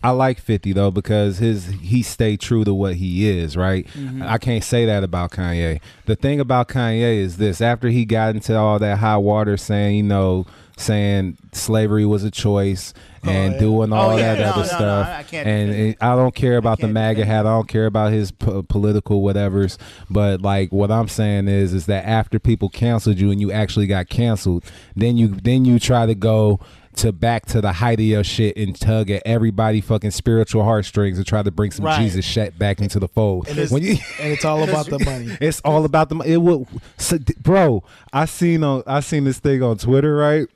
I like 50 though because his he stayed true to what he is, right? I can't say that about Kanye. The thing about Kanye is this after he got into all that hot water saying, you know, saying slavery was a choice and yeah. doing all Oh, yeah, that no, other no, no, stuff I can't and it- I don't care about the MAGA hat. I don't care about his po- political whatevers. But like what I'm saying is, is that after people canceled you and you actually got canceled, then you then you try to go to back to the height of your shit and tug at everybody fucking spiritual heartstrings and try to bring some Right. Jesus shit back into the fold. And it's, When you and it's all about the money. it's all about the mo- it will so, bro i seen on i seen this thing on twitter right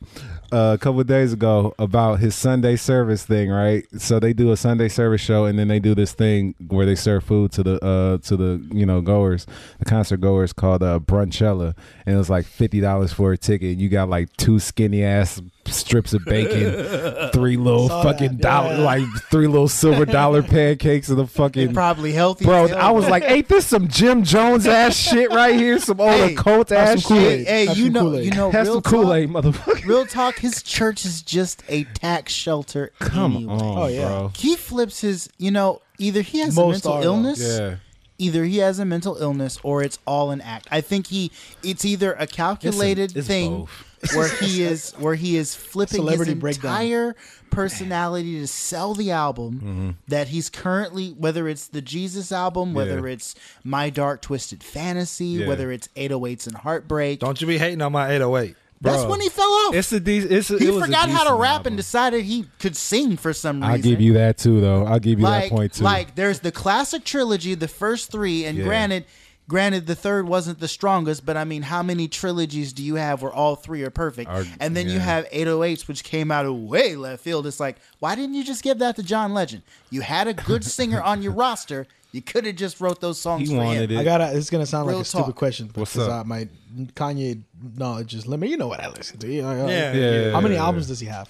uh, a couple of days ago about his sunday service thing right so they do a sunday service show and then they do this thing where they serve food to the uh to the you know goers the concert goers called uh brunchella and it was like $50 for a ticket and you got like two skinny ass strips of bacon three little Saw fucking that. dollar Yeah. like three little silver dollar pancakes and the fucking Probably healthy. Bro, as. I was like, ain't this some Jim Jones ass shit right here? Some old Hey, occult ass some shit. hey, Have you know, Kool-Aid. you know, Have real some talk, Kool Aid, motherfucker. Real talk. His church is just a tax shelter. Come anyway. on, Oh, yeah. bro. He flips his. You know, either he has Most a mental are, though. illness. Yeah. Either he has a mental illness or it's all an act. I think he. It's either a calculated thing where he is where he is flipping Celebrity his breakdown. entire personality to sell the album Mm-hmm. that he's currently whether it's the Jesus album, whether Yeah. it's My Dark Twisted Fantasy, Yeah. whether it's 808s and Heartbreak. Don't you be hating on my 808. That's when he fell off. It's a decent. It's a, he it forgot how to rap album. and decided he could sing for some reason. I'll give you that too, though. I'll give you like, that point too. like there's the classic trilogy, the first three, and Yeah. granted, granted the third wasn't the strongest, but I mean, how many trilogies do you have where all three are perfect? Are- and then you have 808s, which came out of way left field. It's like, why didn't you just give that to John Legend? You had a good singer on your roster. You could have just wrote those songs He for wanted him. it. I gotta. It's gonna sound like Real a stupid question. What's because, up? Uh, my Kanye knowledge is limit. You know what I listen to. You know, Yeah. Yeah. How many albums does he have?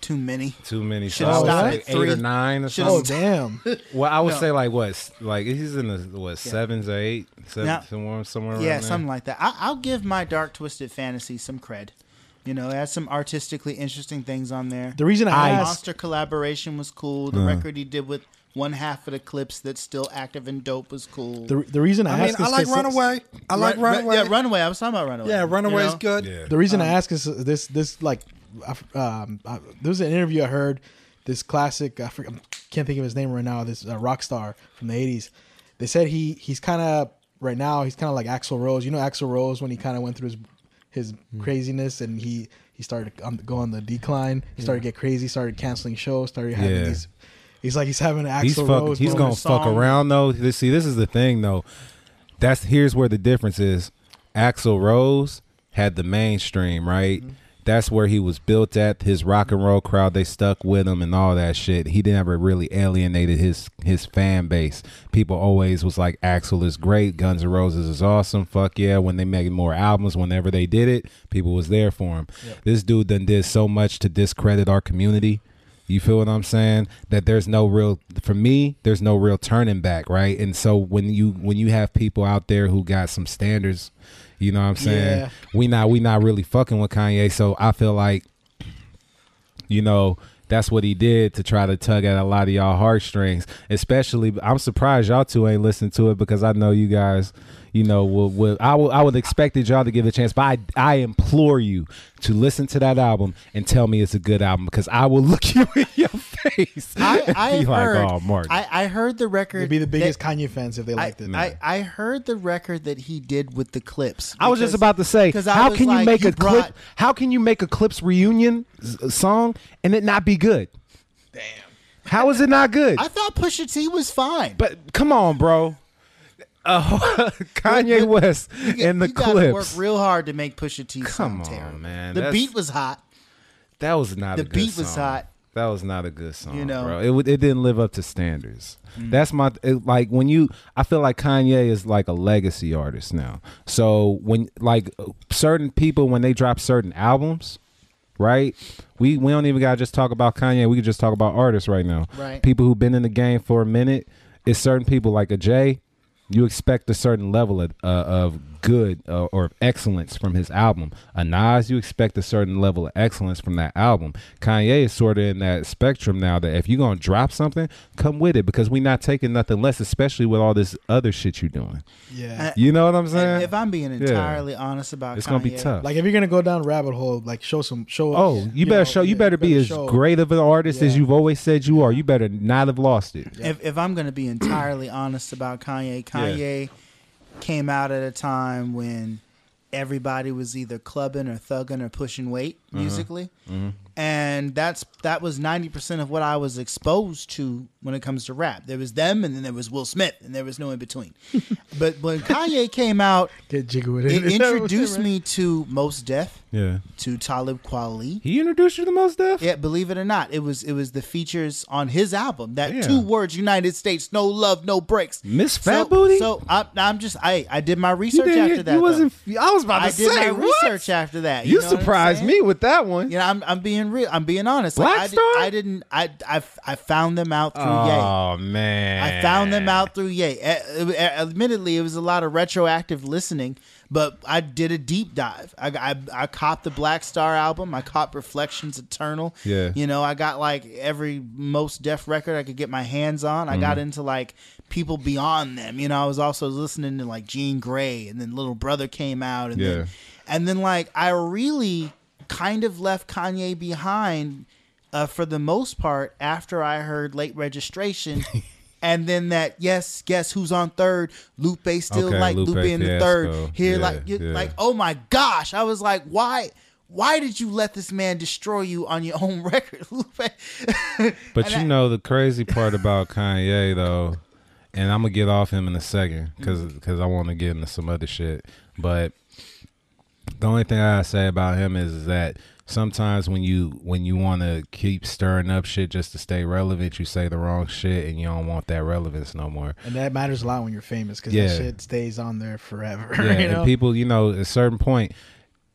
Too many. Too many Should've songs. stopped like at eight three. or nine or Should've Oh something. damn! Well, I would No. say like what, s- like he's in the what sevens or eight, seven, Yeah. somewhere, somewhere. around Yeah, there. something like that. I, I'll give my Dark Twisted Fantasy some cred. You know, it has some artistically interesting things on there. The reason I The asked, Monster collaboration was cool. The Uh. record he did with one half of the Clipse that's still active and dope was cool. the, the reason I, I mean, ask I is like 'cause- Runaway. I like Run- Run- Runaway. Yeah, Runaway. I was talking about Runaway. Yeah, you Runaway's know? good. Yeah. The reason I Um, ask is this this like I- um, I, there was an interview I heard this classic I, forget, I can't think of his name right now this uh, rock star from the 80s they said he he's kind of right now he's kind of like Axl Rose you know Axl Rose when he kind of went through his his Hmm. craziness and he he started to um, go on the decline he started to get crazy started canceling shows started having Yeah. these he's like he's having an Axl he's fuck, Rose he's gonna fuck song. around though. See, this is the thing though. That's here's where the difference is. Axl Rose had the mainstream, right? Mm-hmm. That's where he was built at. His rock and roll crowd, they stuck with him and all that shit. He never really alienated his his fan base. People always was like, Axl is great, Guns N' Roses is awesome. Fuck yeah. When they made more albums, whenever they did it, people was there for him. This dude done did so much to discredit our community. You feel what I'm saying? That there's no real for me, there's no real turning back, right? And so when you when you have people out there who got some standards, you know what I'm saying? Yeah. We not we not really fucking with Kanye, so I feel like you know, that's what he did to try to tug at a lot of y'all heartstrings. Especially, I'm surprised y'all two ain't listened to it because I know you guys, you know, will, will I will I would expected y'all to give it a chance, but I I implore you to listen to that album and tell me it's a good album because I will look you in your face. I, I be heard. like, oh, Mark. I, I heard the record. They'd be the biggest that- Kanye fans if they I, liked it I, I heard the record that he did with the Clipse. I was just about to say, how was can you like, make a brought- clip? How can you make a Clipse reunion song and it not be good? Damn. How is it not good? I thought Pusha T was fine. but come on, bro. Uh, Kanye But- West You- and the Clipse you gotta work real hard to make Pusha T Come sound on, terrible. man. The That's- beat was hot. That was not The a good beat was hot. That was not a good song, You know? bro. It it didn't live up to standards. Mm. That's my it, like when you. I feel like Kanye is like a legacy artist now. So when like certain people when they drop certain albums, right? We we don't even gotta just talk about Kanye. We can just talk about artists right now. Right. People who've been in the game for a minute. It's certain people like a Jay. You expect a certain level of, uh, of good uh, or excellence from his album. A Nas, you expect a certain level of excellence from that album. Kanye is sort of in that spectrum now that if you're gonna drop something, come with it because we're not taking nothing less, especially with all this other shit you're doing. Yeah. You know what I'm saying? if I'm being Yeah. entirely honest about it's Kanye, gonna be tough. Like if you're gonna go down rabbit hole, like show some show. Oh, you, better know, show. You yeah, better be as show. great of an artist as you've always said you are. You better not have lost it. if if I'm going to be entirely honest about Kanye, Kanye came out at a time when everybody was either clubbing or thugging or pushing weight Uh-huh. musically. And that's that was 90% of what I was exposed to when it comes to rap. There was them and then there was Will Smith and there was no in between. but when Kanye came out, Get jiggy with it. it introduced me to Mos Def, Yeah. to Talib Kweli. He introduced you to Mos Def. Yeah, believe it or not, it was it was the features on his album. That Yeah. two words, United States, no love, no breaks. Miss So, Fat Booty. So I, I'm just I I did my you research didn't- after you that. though. wasn't. I was about to I did say my what? research after that. You know what I'm surprised saying? me with that one. You know, I'm I'm being real. I'm being honest. Like, I, Black did, Star? I didn't. I I I found them out through Ye. Oh man, I found them out through Ye. A- Admittedly, it was a lot of retroactive listening, but I did a deep dive. I I, I caught the Black Star album. I caught Reflections Eternal. Yeah. you know, I got like every Mos Def record I could get my hands on. I Mm-hmm. got into like people beyond them. You know, I was also listening to like Jean Grae, and then Little Brother came out, and Yeah. then and then like I really kind of left Kanye behind uh, for the most part after I heard Late Registration. And then that yes, guess who's on third? Lupe still Okay, like Lupe Lupe in the third. Here, Yeah, like yeah. like oh my gosh! I was like, why? Why did you let this man destroy you on your own record, Lupe? But you I- know the crazy part about Kanye though, and I'm gonna get off him in a second because because I want to get into some other shit. But the only thing I say about him is that sometimes when you when you want to keep stirring up shit just to stay relevant, you say the wrong shit and you don't want that relevance no more. And that matters a lot when you're famous because Yeah. that shit stays on there forever. Yeah, you know? and people, you know, at a certain point,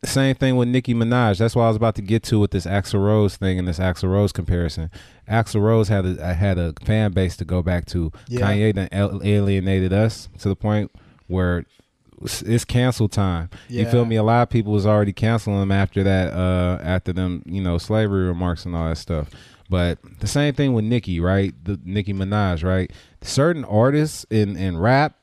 same thing with Nicki Minaj. That's what I was about to get to with this Axl Rose thing and this Axl Rose comparison. Axl Rose had a had a fan base to go back to. Yeah. Kanye then alienated us to the point where it's- cancel time. You feel me? A lot of people was already canceling them after that, uh, after them, you know, slavery remarks and all that stuff. But the same thing with Nicki, right? The Nicki Minaj, right? Certain artists in in rap,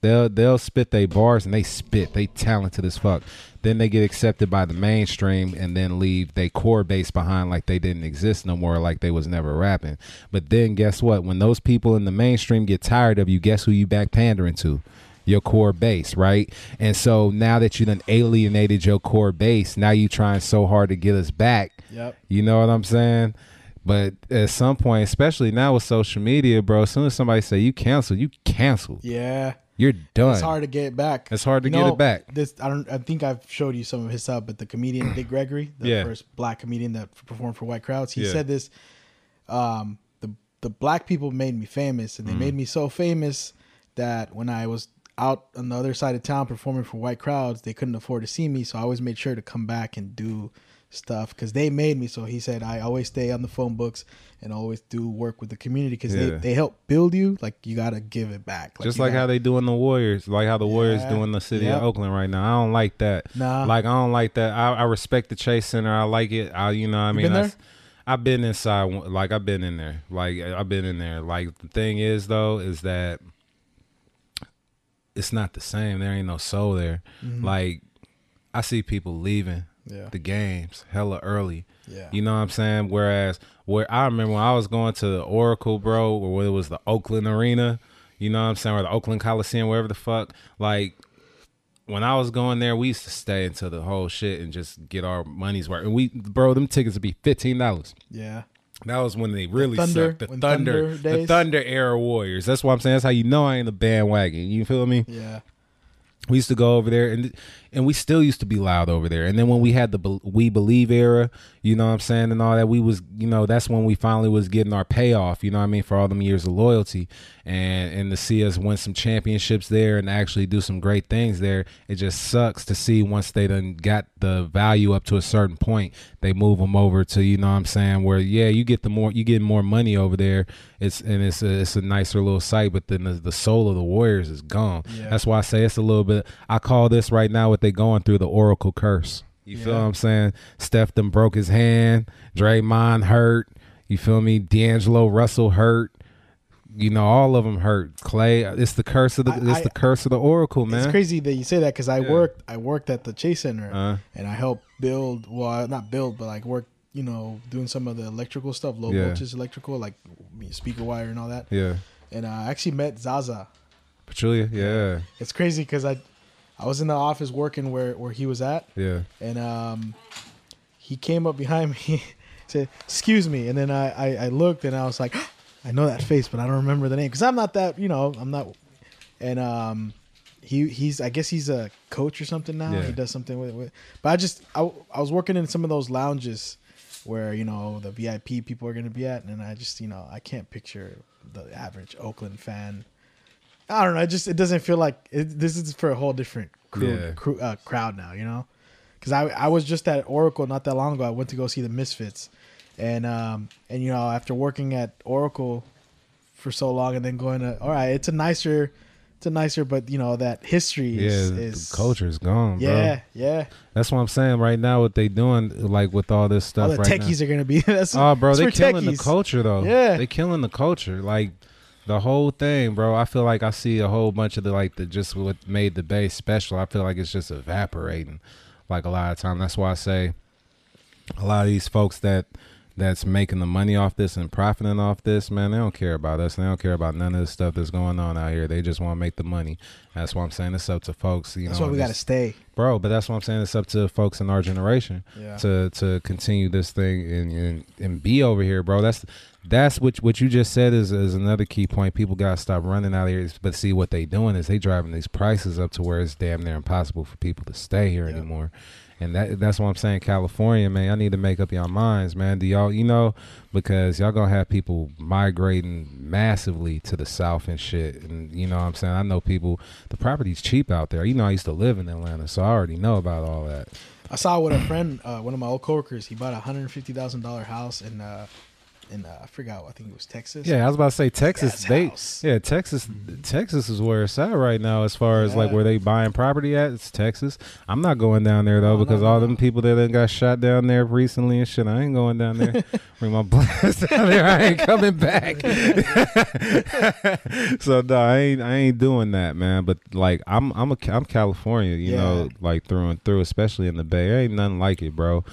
they'll they'll spit they bars and they spit they talented as fuck then they get accepted by the mainstream and then leave they core base behind like they didn't exist no more like they was never rapping but then guess what when those people in the mainstream get tired of you guess who you back pandering to your core base right and so now that you done alienated your core base now you trying so hard to get us back Yep. you know what i'm saying but at some point especially now with social media bro as soon as somebody say you cancel you cancel Yeah. you're done It's hard to get back. It's hard to You get know, it back. This I don't. I think I've showed you some of his stuff, but the comedian Dick Gregory, the Yeah. first black comedian that performed for white crowds, he Yeah. said this. Um, the the black people made me famous, and they Mm. made me so famous that when I was out on the other side of town performing for white crowds, they couldn't afford to see me, so I always made sure to come back and do stuff because they made me. So he said I always stay on the phone books and always do work with the community because Yeah. they, they help build you. Like you gotta give it back. just like gotta- how they doing the Warriors, like how the Warriors Yeah. doing the city Yep. of Oakland right now. I don't like that. Nah. Like I don't like that. I, I respect the Chase Center. I like it. I you know what I mean. I-? I've been inside. Like I've been in there. Like I've been in there. Like the thing is though is that it's not the same. There ain't no soul there. Like I see people leaving Mm-hmm. Yeah. the games hella early. Yeah. You know what I'm saying? Whereas where I remember when I was going to the Oracle, bro, or where it was the Oakland Arena, you know what I'm saying, or the Oakland Coliseum, wherever the fuck, like when I was going there, we used to stay until the whole shit and just get our money's worth. And we, bro, them tickets would be fifteen dollars. yeah. That was when they really Thunder- sucked. The Thunder, Thunder the. Thunder era Warriors. That's what I'm saying. That's how you know I ain't a bandwagon. You feel me? Yeah. We used to go over there, and and we still used to be loud over there. And then when we had the Be- We Believe era, you know what I'm saying, and all that, we was, you know, that's when we finally was getting our payoff. You know what I mean for all them years of loyalty, and and to see us win some championships there and actually do some great things there. It just sucks to see once they done got the value up to a certain point, they move them over to you know what I'm saying where yeah you get the more you get more money over there. It's and it's a it's a nicer little site, but then the, the soul of the Warriors is gone. Yeah. That's why I say it's a little bit. I call this right now what they going through the Oracle curse. You feel what I'm saying? Steph them broke his hand. Draymond hurt. You feel me? D'Angelo Russell hurt. You know, all of them hurt. Clay, it's the curse of the I- it's I- the curse of the Oracle, man. It's crazy that you say that because I Yeah. worked I worked at the Chase Center Uh, and I helped build well not build but like work you know doing some of the electrical stuff low Yeah. voltage electrical like speaker wire and all that yeah. and I actually met Zaza. Pachulia, yeah, It's crazy because I I was in the office working where where he was at. Yeah. and um he came up behind me said excuse me. And then I, I I looked and I was like I know that face but I don't remember the name. Because I'm not that you know I'm not and um he he's I guess he's a coach or something now. Yeah. he does something with, with but I just I, I was working in some of those lounges where you know the VIP people are gonna be at. And I just you know I can't picture the average Oakland fan I don't know. It just it doesn't feel like it, this is for a whole different crew, Yeah. crew uh, crowd now. You know, because I I was just at Oracle not that long ago. I went to go see the Misfits, and um and you know after working at Oracle for so long and then going to all right, it's a nicer, it's a nicer, but you know that history Yeah, is, the is culture is gone, bro. Yeah, yeah. That's what I'm saying right now. What they doing, like with all this stuff All the right now. techies are gonna be. that's, Oh, bro, that's they for killing the culture though. Yeah. they killing the culture. Like the whole thing, bro. I feel like I see a whole bunch of the like the just what made the base special. I feel like it's just evaporating. Like a lot of time. That's why I say a lot of these folks that that's making the money off this and profiting off this, man, they don't care about us. They don't care about none of the stuff that's going on out here. They just want to make the money. That's why I'm saying it's up to folks. You That's know, why we gotta stay. bro. But that's what I'm saying. It's up to folks in our generation Yeah. to to continue this thing and, and and be over here, bro. That's that's what what you just said is is another key point. People gotta stop running out of here. But see what they doing is they driving these prices up to where it's damn near impossible for people to stay here Yeah. anymore. And that that's what I'm saying. California, man, I need to make up y'all minds, man. Do y'all, you know, because y'all gonna have people migrating massively to the south and shit. And you know what I'm saying? I know people. The property's cheap out there. You know, I used to live in Atlanta, so I already know about all that. I saw with a friend, uh, one of my old coworkers. He bought a hundred fifty thousand dollar house in uh in uh, I forgot. I think it was Texas. Yeah, I was about to say Texas. They house. yeah, Texas. Texas is where it's at right now, as far as like where they buying property at. It's Texas. I'm not going down there though No, because no, all no. them people that done got shot down there recently and shit. I ain't going down there. Bring my blast down there. I ain't coming back. so no, I ain't. I ain't doing that, man. But like, I'm. I'm a. I'm California. You Yeah. know, like through and through, especially in the Bay. There ain't nothing like it, bro.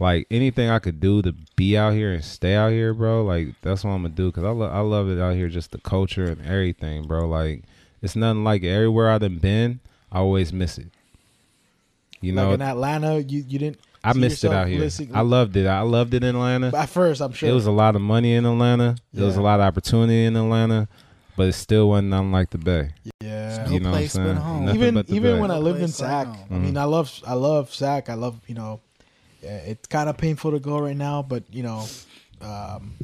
Like anything I could do to be out here and stay out here, bro. Like that's what I'm gonna do because I love I love it out here, just the culture and everything, bro. Like it's nothing like it. Everywhere I've been, I always miss it. You know, like in Atlanta, you you didn't. I missed it out here. listening- I loved it. I loved it in Atlanta. At first, I'm sure It was a lot of money in Atlanta. There was a lot of opportunity in Atlanta, but it still wasn't nothing like the Bay. yeah. No you know what I'm saying? home. Even but the even Bay. when I lived in Sac. I mean, Mhm. I love I love Sac. I love you know, yeah, it's kind of painful to go right now, but you know, um,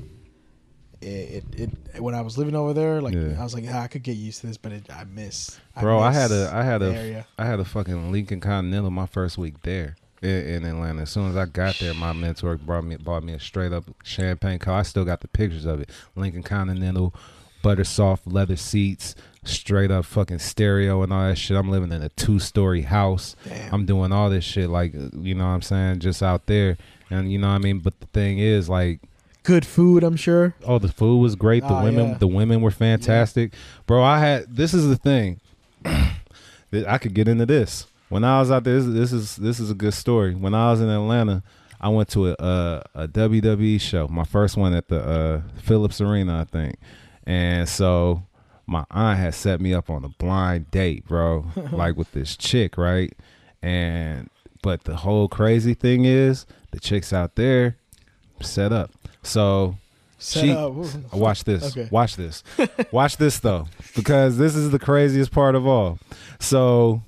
it, it, it when I was living over there, like Yeah. I was like, ah, I could get used to this, but it, I miss. Bro, I miss had a I had a area. I had a fucking Lincoln Continental my first week there in, in Atlanta. As soon as I got there, my mentor brought me bought me a straight up champagne car. I still got the pictures of it. Lincoln Continental, butter soft leather seats, straight up fucking stereo and all that shit. I'm living in a two story house. Damn. I'm doing all this shit like you know what I'm saying, just out there. And you know what I mean? But the thing is like Good food, I'm sure. Oh, the food was great. The women, yeah. the women were fantastic, bro. I had this is the thing. that I could get into this when I was out there. This, this is this is a good story. When I was in Atlanta, I went to a, a, a WWE show, my first one at the uh, Phillips Arena, I think, and so my aunt had set me up on a blind date, bro, like with this chick, right? And but the whole crazy thing is the chicks out there set up. So Set she up. watch this. Okay. Watch this. watch this though, because this is the craziest part of all. So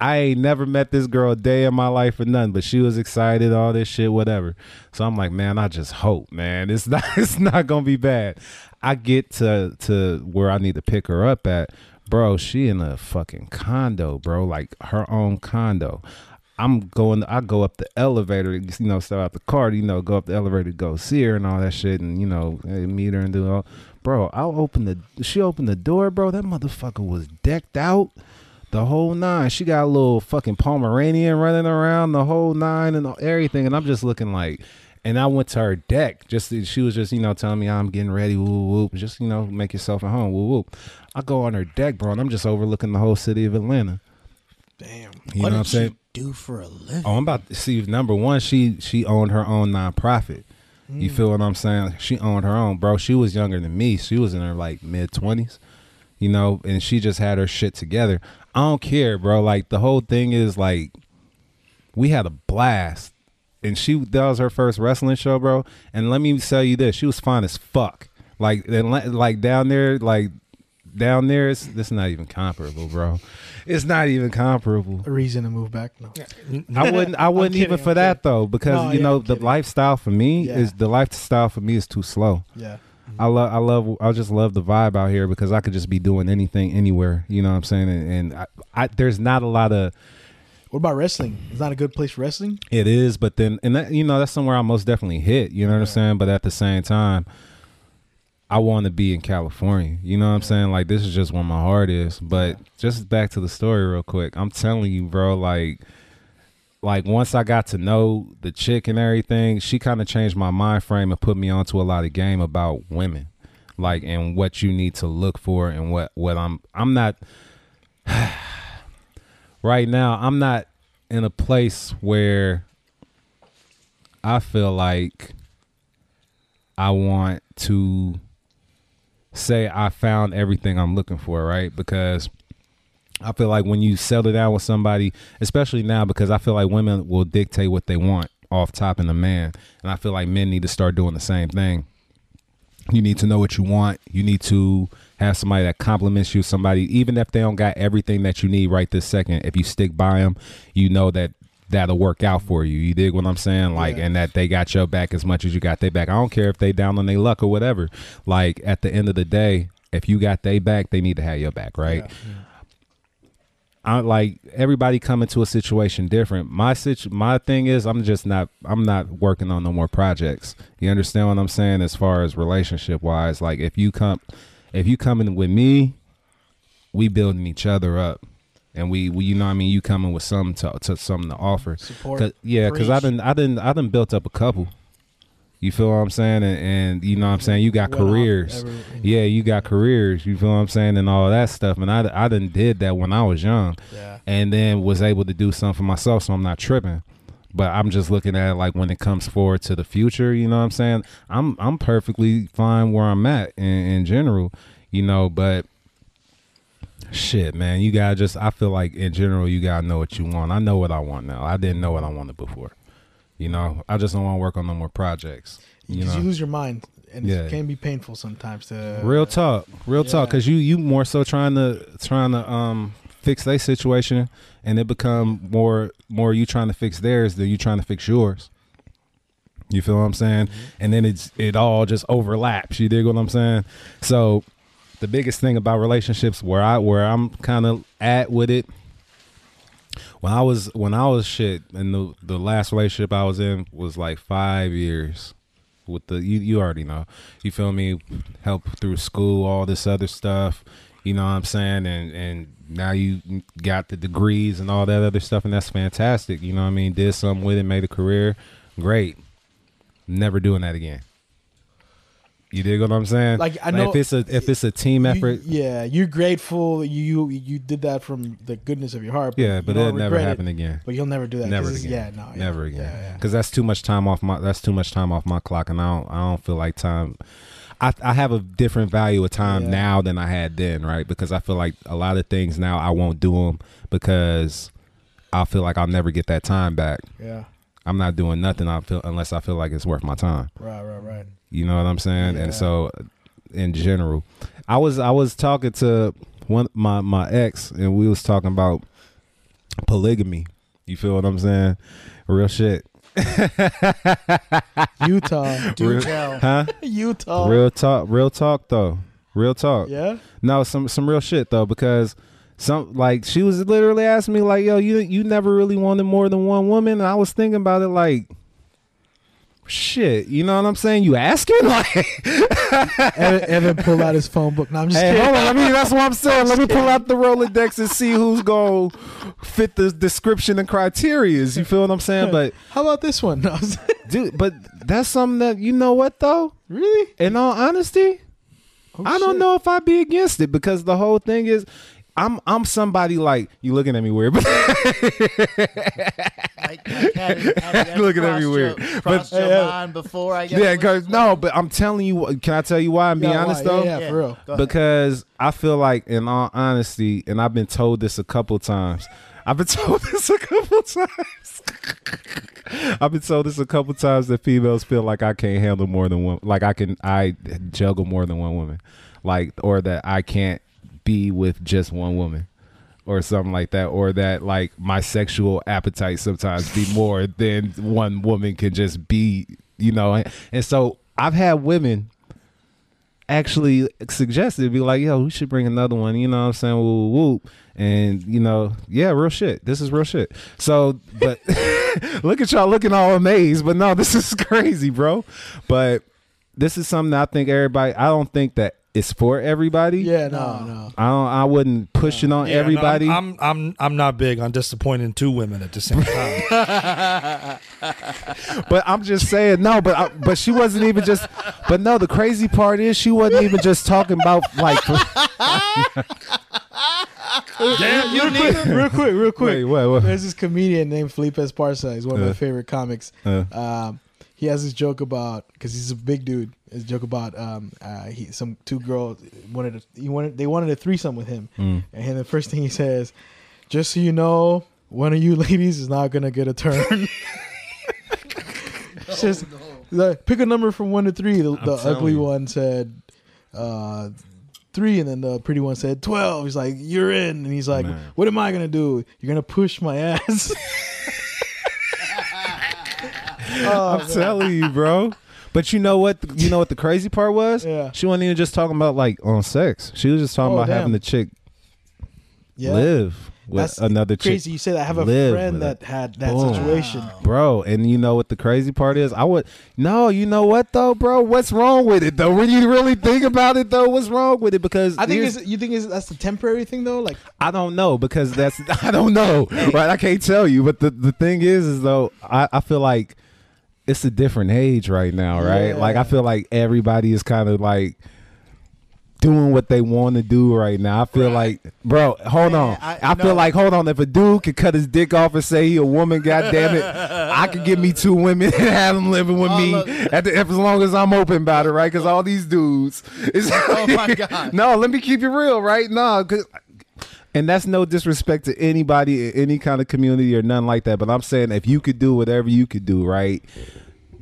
I- ain't never met this girl a day in my life or nothing, but she was excited, all this shit, whatever. So I'm like, man, I just hope, man, it's not, it's not gonna be bad. I get to to where I need to pick her up at, bro. She in a fucking condo, bro, like her own condo. I'm going. I go up the elevator, you know, step out the car, you know, go up the elevator to go see her and all that shit, and you know, meet her and do all. Bro, I'll open the. She opened the door, bro. That motherfucker was decked out, the whole nine. She got a little fucking Pomeranian running around, the whole nine and everything, and I'm just looking like. And I went to her deck. Just she was just you know telling me I'm getting ready. Woo whoop. Just you know make yourself at home. Woo whoop. I go on her deck, bro, and I'm just overlooking the whole city of Atlanta. Damn. You what know what did I'm saying? she do for a living? Oh, I'm about to see. Number one, she she owned her own nonprofit. You hmm. feel what I'm saying? She owned her own, bro. She was younger than me. She was in her like mid twenties, you know, and she just had her shit together. I don't care, bro. Like the whole thing is like, we had a blast, and she that was her first wrestling show, bro. And let me tell you this, she was fine as fuck. Like and le- like down there, like down there, it's this not even comparable, bro. It's not even comparable. A reason to move back? No. I wouldn't. I wouldn't kidding, even I'm for that though, because No, you yeah, know I'm the kidding. lifestyle for me Yeah. is the lifestyle for me is too slow. Yeah. I love. I love. I just love the vibe out here because I could just be doing anything anywhere. You know what I'm saying? And, and I, I, there's not a lot of What about wrestling? Is not a good place for wrestling? it is, but then and that you know that's somewhere I most definitely hit. You know what I'm saying? But at the same time, I want to be in California. You know what I'm saying? Like this is just where my heart is. But just back to the story real quick. I'm telling you, bro. Like, like once I got to know the chick and everything, she kind of changed my mind frame and put me onto a lot of game about women, like and what you need to look for and what what I'm. I'm not. right now, I'm not in a place where I feel like I want to say I found everything I'm looking for, right? Because I feel like when you settle down with somebody, especially now, because I feel like women will dictate what they want off top in a man. And I feel like men need to start doing the same thing. You need to know what you want. You need to have somebody that compliments you, somebody, even if they don't got everything that you need right this second, if you stick by them, you know that that'll work out for you. You dig what I'm saying? Like, Yeah. and that they got your back as much as you got their back. I don't care if they down on their luck or whatever. Like, at the end of the day, if you got their back, they need to have your back, right? I like everybody coming to a situation different. My situ- my thing is I'm just not I'm not working on no more projects. You understand what I'm saying as far as relationship wise? Like if you come if you coming with me, we building each other up. And we, we you know what I mean, you coming with something to, to something to offer. Support. 'Cause- yeah, cuz I didn't I didn't I didn't built up a couple. You feel what I'm saying? And, and you know what I'm saying? You got Went careers. every- Yeah, you got careers. You feel what I'm saying, and all that stuff. And I, I didn't did that when I was young, Yeah. and then was able to do something for myself. So I'm not tripping. But I'm just looking at it like when it comes forward to the future. You know what I'm saying? I'm I'm perfectly fine where I'm at in, in general. You know, but shit, man, you gotta just. I feel like in general, you gotta know what you want. I know what I want now. I didn't know what I wanted before. You know, I just don't want to work on no more projects. You know, you lose your mind, and Yeah. it can be painful sometimes. To Real talk, real talk. Because you you more so trying to trying to um fix their situation, and it become more more you trying to fix theirs than you trying to fix yours. You feel what I'm saying? Mm-hmm. And then it's it all just overlaps. You dig what I'm saying? So the biggest thing about relationships where I where I'm kind of at with it. When I was when I was shit, and the the last relationship I was in was like five years with the you you already know. You feel me? Help through school, all this other stuff. You know what I'm saying? And and now you got the degrees and all that other stuff, and that's fantastic. You know what I mean? Did something with it, made a career. Great. Never doing that again. You dig what I'm saying? Like, I know- if it's a if it's a team You- effort, yeah, you're grateful. You you did that from the goodness of your heart. yeah, but it'll never regret it, happen again. But you'll never do that. Never again. Yeah, no, yeah, never again. Yeah, yeah. Because that's too much time off my. That's too much time off my clock, and I don't. I don't feel like time. I I have a different value of time Yeah. now than I had then, right? Because I feel like a lot of things now I won't do them because I feel like I'll never get that time back. yeah. I'm not doing nothing. I feel unless I feel like it's worth my time. Right, right, right. You know what I'm saying? Yeah. And so, in general, I was I was talking to one my my ex, and we was talking about polygamy. You feel what I'm saying? Real shit, Utah, Do Real- tell. huh? Utah. Real talk, real talk though. Real talk. Yeah. No, some some real shit though, because some like she was literally asking me like, "Yo, you you never really wanted more than one woman?" And I was thinking about it like, shit, you know what I'm saying? You asking like, Evan, Evan pulled out his phone book. No, I'm just hey, kidding. hold on, let me. That's what I'm saying. Let me pull out the Rolodex and see who's gonna fit the description and criterias. You feel what I'm saying? But How about this one? No, dude, but that's something that you know what though. really? In all honesty, Oh, I don't oh, shit. know if I'd be against it because the whole thing is I'm I'm somebody like you looking at me weird, but I, I had, had that Looking at me weird. Your, But- crossed your Yeah. mind before I get. yeah, cause no, but I'm telling you, can I tell you why? And be Yeah, honest why? though, Yeah, yeah, for real. Because I feel like, in all honesty, and I've been told this a couple times. I've been told this a couple times. I've been told this a couple times that females feel like I can't handle more than one, like I can, I juggle more than one woman, like, or that I can't be with just one woman. Or something like that, or that like my sexual appetite sometimes be more than one woman can just be, you know. And, so I've had women actually suggested be like, yo, we should bring another one, you know what I'm saying? Woo, woo. And, you know, yeah, real shit. This is real shit. So, but look at y'all looking all amazed. But no, this is crazy, bro. But this is something I think everybody, I don't think that it's for everybody. Yeah, no, no. I don't, I wouldn't push it on Yeah, no, everybody. I'm, I'm I'm I'm not big on disappointing two women at the same time. but I'm just saying no. But I, but she wasn't even just. But no, the crazy part is she wasn't even just talking about like. Damn, you need real quick, real quick. Wait, what? what? There's this comedian named Felipe Esparza. He's one of my Uh. favorite comics. Uh. Um, he has this joke about because he's a big dude. His joke about um, uh, he some two girls wanted a, he wanted they wanted a threesome with him, Mm. and the first thing he says, "Just so you know, one of you ladies is not gonna get a turn." It's just like, pick a number from one to three. The, the ugly you. one said uh, three, and then the pretty one said twelve. He's like, "You're in," and he's like, Man. "What am I gonna do? You're gonna push my ass." Oh, I'm telling you, bro. But you know what? You know what the crazy part was? Yeah. She wasn't even just talking about like on sex. She was just talking Oh, about having the chick yeah. live with That's another chick. Crazy. You said I have a friend that had that Boom. situation. Bro, and you know what the crazy part is? I would no, you know what though, bro? What's wrong with it though? When you really think about it though, what's wrong with it? Because I think it's, you think that's the temporary thing though. Like I don't know because that's I don't know. Right? I can't tell you. But the, the thing is is though, I, I feel like it's a different age right now, right? Yeah. Like I feel like everybody is kind of like doing what they want to do right now. I feel like, bro, hold Man, on. I- I, no. feel like, hold on. If a dude could cut his dick off and say he a woman, god damn it, I could give me two women and have them living with me at the, as long as I'm open about it, right? Because all these dudes, is Oh, my God. no, let me keep it real, right? No, 'cause- and that's no disrespect to anybody, in any kind of community or nothing like that. But I'm saying if you could do whatever you could do, right?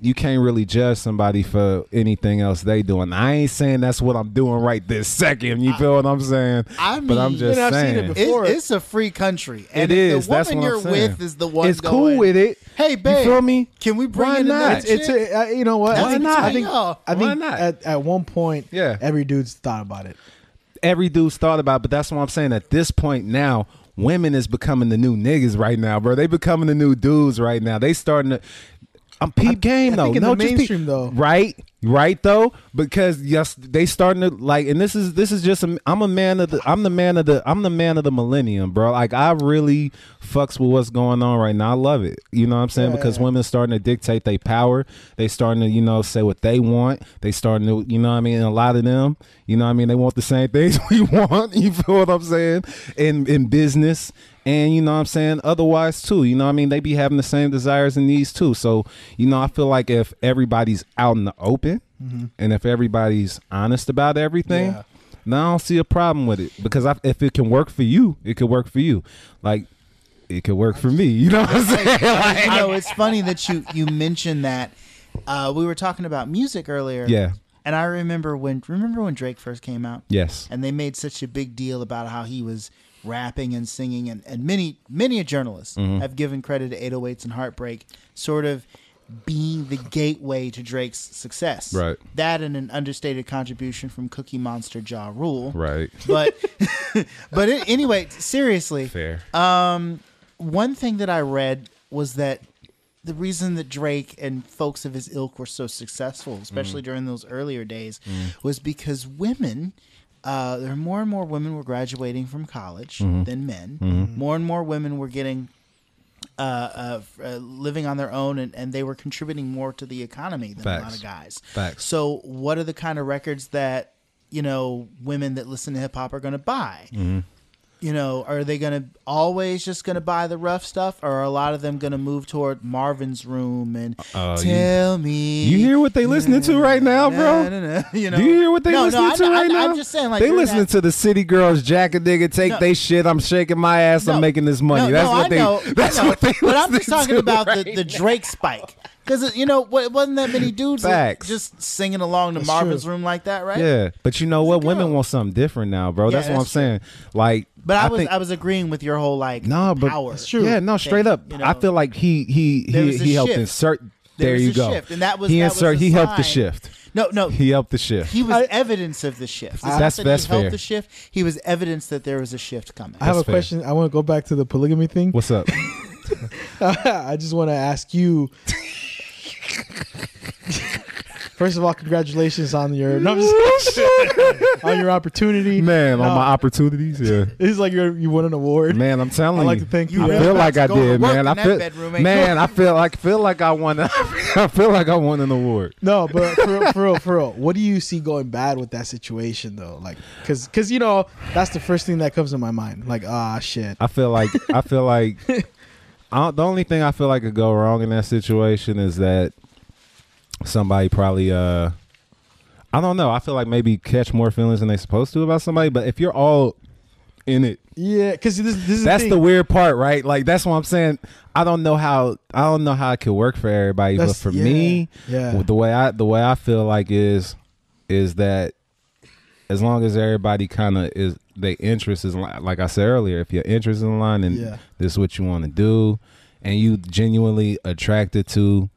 You can't really judge somebody for anything else they doing. I ain't saying that's what I'm doing right this second. You feel what I'm saying? I but I'm mean- just And I've seen it saying. before. It, it's a free country, and It if is. The That's woman what I'm you're saying. with is the one. It's going, cool with it. Hey, babe, You feel me? Can we bring Why in another not? it's, it's a, uh, you know what? That's I think, not. I think, y'all. I Why think not? at, at one point, Yeah. every dude's thought about it. Every dude's thought about, but that's what I'm saying. At this point now, women is becoming the new niggas right now, bro. They becoming the new dudes right now. They starting to. I'm peep game though. no, just peep- mainstream, though. right, right though, because yes, they starting to like, and this is this is just a, I'm a man of the I'm the man of the I'm the man of the millennium, bro. Like I really fucks with what's going on right now. I love it. You know what I'm saying? Yeah, because women starting to dictate their power. They starting to you know say what they want. They starting to you know what I mean. And a lot of them, you know what I mean. They want the same things we want. You feel what I'm saying? In in business. And you know what I'm saying? Otherwise too, you know what I mean? They be having the same desires and needs too. So, you know, I feel like if everybody's out in the open and if everybody's honest about everything, Yeah. now I don't see a problem with it. Because I, if it can work for you, it could work for you. Like it could work for me. You know what I'm saying? Like, you know, it's funny that you you mentioned that, uh, we were talking about music earlier. Yeah. And I remember when remember when Drake first came out, Yes. and they made such a big deal about how he was rapping and singing, and, and many many a journalist Mm-hmm. have given credit to 808s and Heartbreak, sort of being the gateway to Drake's success. Right. That and an understated contribution from Cookie Monster Ja Rule. Right. But but it, anyway, seriously, Fair. um, one thing that I read was that the reason that Drake and folks of his ilk were so successful, especially Mm. during those earlier days, was because women. Uh, there are more and more women were graduating from college Mm-hmm. than men. More and more women were getting uh, uh, uh, living on their own, and, and they were contributing more to the economy than a lot of guys. Facts. So, what are the kind of records that you know women that listen to hip hop are going to buy? Mm-hmm. You know, are they going to always just going to buy the rough stuff, or are a lot of them going to move toward Marvin's Room and Uh, you- tell me? You hear what they listening to right now, bro? Na, na, na, you know, Do you hear what they no, listening no, to I, right now? I'm just saying, like they during listening that- to the City Girls, Jack a nigga, take No. they shit. I'm shaking my ass. No. I'm making this money. No, that's no, what I they. know, that's I know. what they. But I'm just talking about right the, the Drake spike. Because you know, what wasn't that many dudes that Facts. just singing along to That's Marvin's true. Room like that, right? Yeah, but you know what? Women want something different now, bro. Yeah, that's what I'm true. saying. Like, But I, was think, I was agreeing with your whole like no, but power. Yeah, no, straight thing, up. you know? I feel like he he he he helped shift. insert. There There, you a go. shift, and that was- he that insert. a He helped the shift. No, no, He helped the shift. he was I- evidence of the shift. It's That's- not that that's he helped the shift. He was evidence that there was a shift coming. I have a That's fair. question. I want to go back to the polygamy thing. What's up? I just want to ask you. First of all, congratulations on your no, on your opportunity, Man, No, on my opportunities, yeah. It's like you you won an award. Man, I'm telling I'd like you. to thank you. I you. feel like I did, man. I feel, bedroom, man, I feel like feel like I won. I feel like I won an award. No, but for real, for real, for real. What do you see going bad with that situation though? Like, cause, cause you know that's the first thing that comes in my mind. Like, ah, shit. I feel like I feel like I the only thing I feel like could go wrong in that situation is that somebody probably uh I don't know. I feel like maybe catch more feelings than they supposed to about somebody. But if you're all in it, Yeah, cause this, this is that's the, the weird part, right? Like that's what I'm saying. I don't know how I don't know how it could work for everybody, That's- but for yeah, me, yeah. the way I the way I feel like is is that as long as everybody kind of is their interest is like I said earlier, if your interest is in line and Yeah. this is what you want to do, and you genuinely attracted to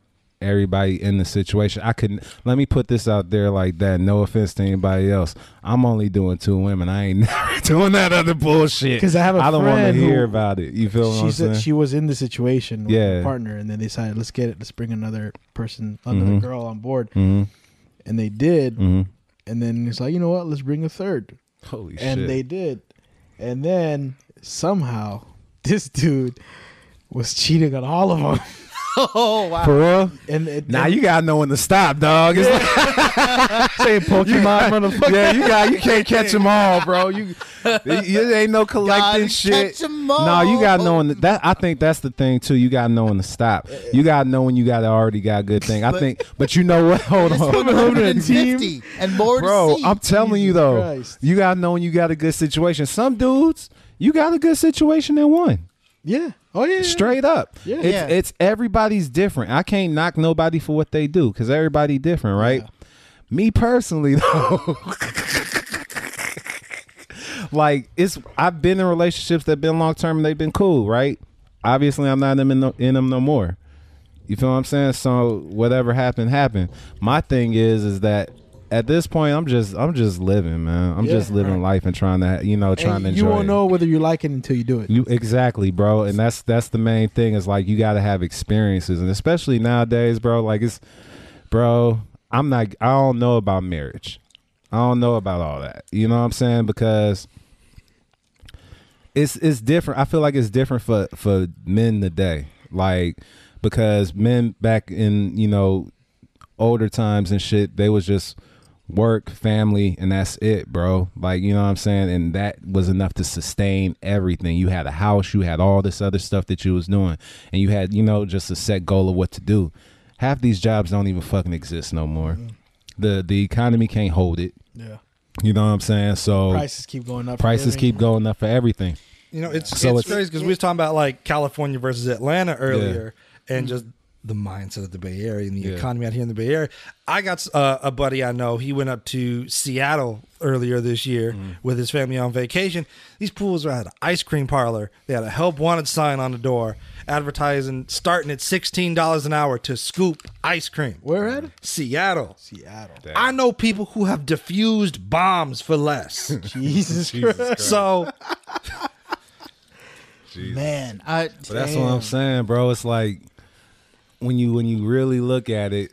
everybody in the situation, I could let me put this out there like that. No offense to anybody else, I'm only doing two women. I ain't never doing that other bullshit. Because I have a I don't want to hear who- about it. You feel what She said she was in the situation with Yeah. her partner, and then they decided, let's get it, let's bring another person, another Mhm. girl on board, hmm and they did. hmm And then it's like, you know what? Let's bring a third, Holy and shit! they did. And then somehow this dude was cheating on all of them. Oh wow! For real? And it, Now and you gotta know when to stop, dog. It's like, saying Pokemon, motherfucker. yeah, you got you can't catch them all, bro. You, you ain't no collecting Gotta shit. catch 'em No, you gotta know when to, that. I think that's the thing too. You gotta know when to stop. You gotta know when you gotta already got a good thing. I But- think, but you know what? Hold It's on, 150 and more bro. to. I'm telling you though, Christ. you gotta know when you got a good situation. Some dudes, you got a good situation in one. Yeah. Oh yeah. yeah. Straight up. Yeah. It's, Yeah. it's everybody's different. I can't knock nobody for what they do because everybody different, right? Me personally though. like it's I've been in relationships that been long term and they've been cool, right? Obviously I'm not in them no, in them no more. You feel what I'm saying? So whatever happened happened. My thing is is that at this point I'm just I'm just living, man. I'm Yeah, just living right. life and trying to you know trying And to enjoy you won't it. know whether you like it until you do it. You exactly, bro, and that's that's the main thing. Is like you got to have experiences, and especially nowadays, bro. Like it's, bro. I'm not. I don't know about marriage. I don't know about all that. You know what I'm saying? Because it's it's different. I feel like it's different for for men today. Like because men back in you know older times and shit, they was just work, family, and that's it, bro. Like, you know what I'm saying? And that was enough to sustain everything. You had a house, you had all this other stuff that you was doing, and you had, you know, just a set goal of what to do. Half these jobs don't even fucking exist no more. Mm-hmm. The the economy can't hold it. Yeah. You know what I'm saying? So Prices keep going up. prices keep going up for everything. You know, it's So it's, it's- crazy because we was talking about like California versus Atlanta earlier, and mm-hmm. just the mindset of the Bay Area and the Yeah. economy out here in the Bay Area. I got uh, a buddy I know. He went up to Seattle earlier this year Mm-hmm. with his family on vacation. These pools are at an ice cream parlor. They had a help wanted sign on the door advertising starting at sixteen dollars an hour to scoop ice cream. Where at? Seattle. Seattle. I know people who have diffused bombs for less. Jesus, Jesus Christ. Christ. so Jesus. Man, I But that's what I'm saying, bro. It's like when you when you really look at it,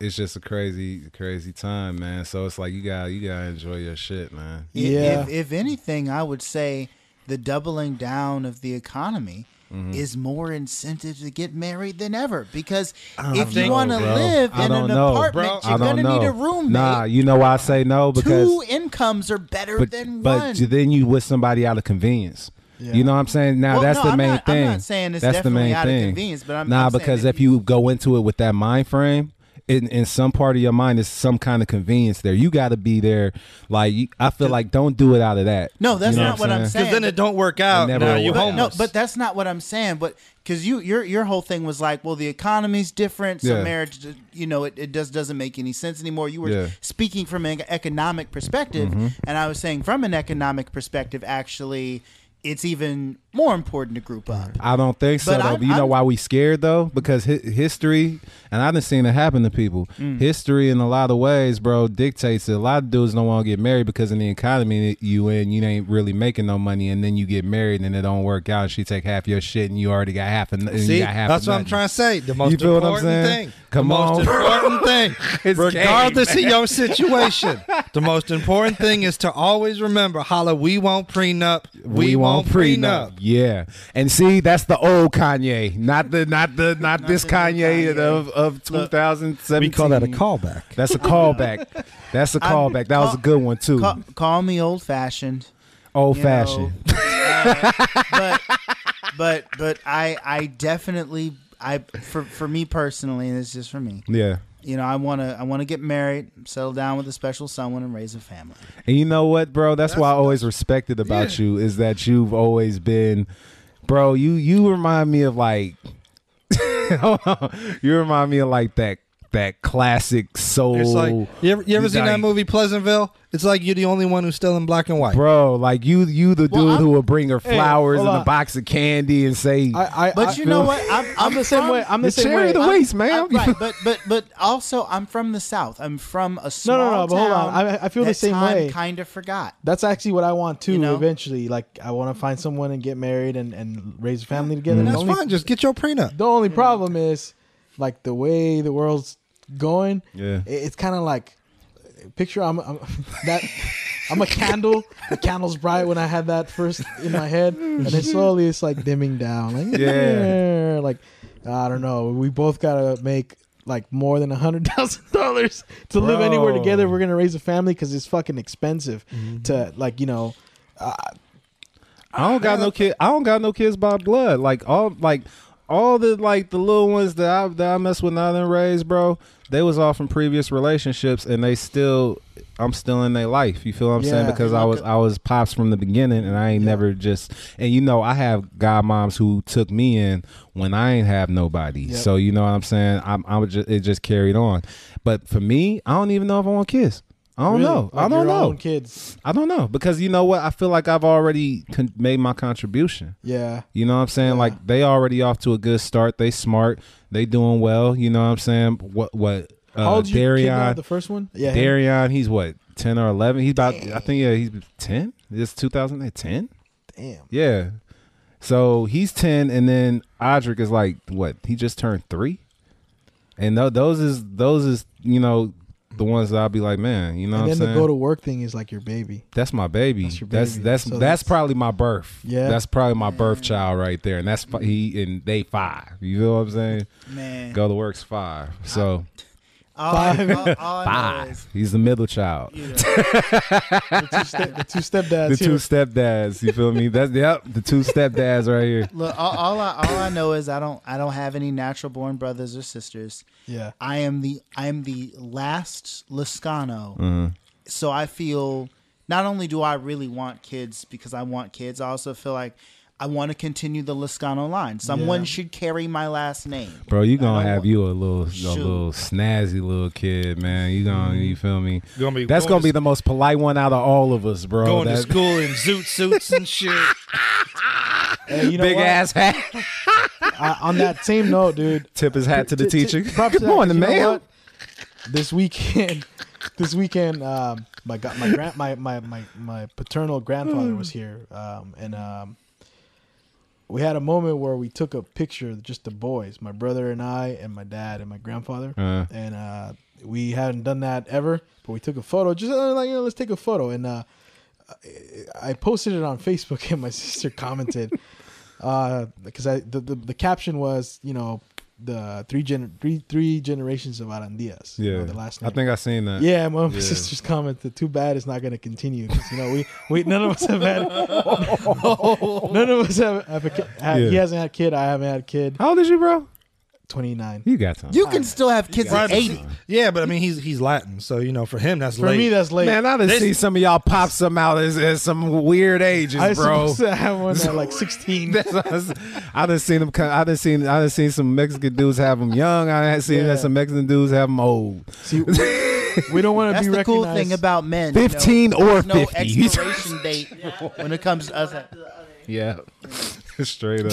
it's just a crazy crazy time, man. So it's like you got to you gotta enjoy your shit, man. Yeah. If, if anything, I would say the doubling down of the economy Mm-hmm. is more incentive to get married than ever. Because don't if you want to live I in an know, apartment, bro. you're gonna know. need a roommate. Nah, you know why I say no because Two incomes are better but than but one. then you with somebody out of convenience. Yeah. You know what I'm saying? Now Well, that's no, the I'm main not- I'm thing. not saying it's that's the main out of thing. convenience, but I'm- nah, I'm because if you go into it with that mind frame, in, in some part of your mind is some kind of convenience there. You got to be there. Like you, I feel like don't do it out of that. No, that's You know not what I'm saying. because then it don't work out. never Now will you work out. homeless. No, but that's not what I'm saying. But because you your your whole thing was like, well, the economy's different, so Yeah. marriage, you know, it, it just doesn't make any sense anymore. You were Yeah. Mm-hmm. speaking from an economic perspective, and I was saying from an economic perspective, actually, it's even more important to group up. I don't think so. But though. I'm- you know I'm- why we scared though? Because hi- history, and I've been seen it happen to people. Mm. History, in a lot of ways, bro, dictates that a lot of dudes don't want to get married because in the economy that you in, you ain't really making no money, and then you get married and it don't work out. And she take half your shit, and you already got half. And, and See, you got half that's of what I'm nothing. trying to say. The most You feel what I'm important saying? thing. Come the on. most important thing, It's regardless game. of your situation, the most important thing is to always remember, holla, we won't prenup. We, won't prenup. Yeah, and see, that's the old Kanye, not the not the not, this Kanye, Kanye. of of 2017. We call that a callback. That's a callback. That's a callback. That was a good one too. Call, call me old fashioned. Old fashioned. uh, but but but I I definitely I for for me personally, and it's just for me. Yeah. You know, I want to I want to get married, settle down with a special someone, and raise a family. And you know what, bro? That's, why I always respected about you is that you've always been, bro. You you remind me of like, you remind me of like that that classic soul. It's like you ever, you ever seen that movie Pleasantville? It's like you're the only one who's still in black and white. Bro, like you, you the Well, dude I'm- who will bring her flowers hold and a box of candy and say, I, I, But I you know what? I'm, I'm the same way. I'm the The same cherry way. of the I'm- waist, man. Right, but but but also I'm from the south. I'm from a small no, no, but hold on. I- I feel the same time way. Kind of forgot. That's actually what I want too. You know? Eventually, like I want to find someone and get married and, and raise a family together. And The that's only- fine. Just get your prenup. The only problem is, like the way the world's going. Yeah. it- it's kind of like picture. I'm, I'm that. I'm a candle. The candle's bright when I had that first in my head, and then slowly it's like dimming down. Like Yeah. like I don't know. We both gotta make like more than a hundred thousand dollars to live anywhere together. We're gonna raise a family because it's fucking expensive mm-hmm. to like you know. Uh, I don't got no kid. I don't got no kids by blood. Like all, like all the like the little ones that I that I mess with now and raised, bro. They was all from previous relationships, and they still, I'm still in their life. You feel what I'm saying? Because I was I was pops from the beginning, and I ain't never just. And you know, I have godmoms who took me in when I ain't have nobody. Yep. So you know what I'm saying? I'm I would just it just carried on. But for me, I don't even know if I want kids. I don't really, know. I don't know. own kids. I don't know because you know what? I feel like I've already con- made my contribution. Yeah. You know what I'm saying? Yeah. Like they already off to a good start. They smart. They doing well. You know what I'm saying? What what? Uh, How old you Darion? the first one? Yeah. Darion, he's what ten or eleven? He's about. I think yeah, he's ten. It's 2010. Damn. Yeah. So he's ten, and then Audric is like what? He just turned three, and tho- those is those is you know the ones that I'll be like, man, you know and what I'm then the go to work thing is like your baby. That's my baby. That's your That's baby. that's So that's, that's- probably my birth. Yeah. that's probably my birth child right there, and that's he and they five. You know what I'm saying? Man, Go to work's five. So I- Five. All, all I know is, five. He's the middle child. you know, The two, step, the two stepdads. The two stepdads. You feel me? That's yep. The two stepdads right here. look, all, all I all I know is I don't I don't have any natural born brothers or sisters. Yeah. I am the I am the last Lascano. Mhm. So I feel not only do I really want kids because I want kids, I also feel like I want to continue the Lascano line. Someone Yeah. should carry my last name. Bro, you I gonna have want- you a little, a little snazzy little kid, man. You gonna, you feel me? Gonna be That's going gonna to be s- the most polite one out of all of us, bro. Going to school in zoot suits and shit. Hey, you know big what? ass hat. I, on that same note, dude. Tip his hat to the t- teacher. t- props Good that, morning, 'cause you know man. what? This weekend, this weekend, um, my my grand my, my my my paternal grandfather was here, um, and um, we had a moment where we took a picture, just the boys, my brother and I, and my dad and my grandfather, Uh. and uh, we hadn't done that ever, but we took a photo, just uh, like you know, let's take a photo, and uh, I posted it on Facebook, and my sister commented uh, because I the, the the caption was you know the three gen three three generations of Arandias. you Yeah, know, the last name. I think I seen that. Yeah, my Yeah. sisters commented, "Too bad it's not going to continue because you know we we none of us have had none of us have, have a kid. Had, He hasn't had a kid. I haven't had a kid. How old is you, bro? Twenty nine. You got time. You can still have kids at eighty. Yeah, but I mean he's he's Latin, so you know for him that's For late. me, that's late. Man, I done This- see some of y'all pop some out as, as some weird ages, I was bro. supposed to have one at like sixteen. I done seen them. I done seen. I done seen some Mexican dudes have them young. I had seen Yeah. some Mexican dudes have them old. See, we, we don't want to That's be the cool recognized. thing about men. you know. 15 or There's no 50. expiration date when it comes to us. Yeah, straight up.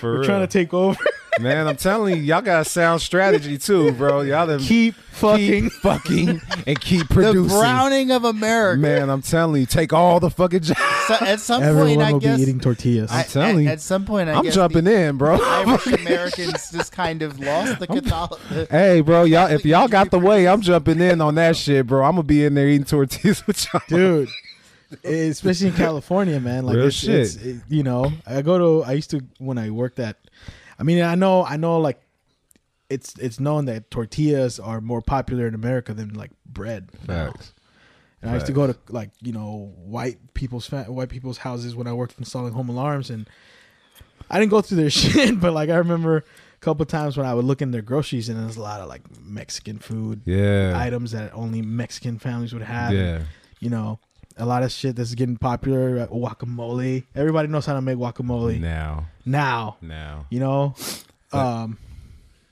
For We're real. trying to take over. Man, I'm telling you, y'all got a sound strategy too, bro. Y'all done Keep fucking. keep fucking and keep producing. The browning of America. Man, I'm telling you, take all the fucking jobs. So at some Everyone point, I will guess be eating tortillas. I, am telling at, you. at some point, I I'm guess jumping the in, bro. Irish Americans just kind of lost the Catholic. Hey, bro, y'all. If y'all got the way, I'm jumping in on that shit, bro. I'm gonna be in there eating tortillas with y'all. dude. Especially in California, man. Like Real it's, shit. it's- it- you know, I go to. I used to when I worked at. I mean, I know, I know, like it's it's known that tortillas are more popular in America than like bread. Facts. And I used to go to like you know white people's white people's houses when I worked installing home alarms, and I didn't go through their shit, but like I remember a couple times when I would look in their groceries, and there's a lot of like Mexican food Yeah. items that only Mexican families would have. and, Yeah. you know, a lot of shit that's getting popular. uh, Guacamole. Everybody knows how to make guacamole Now. now. Now. You know, um,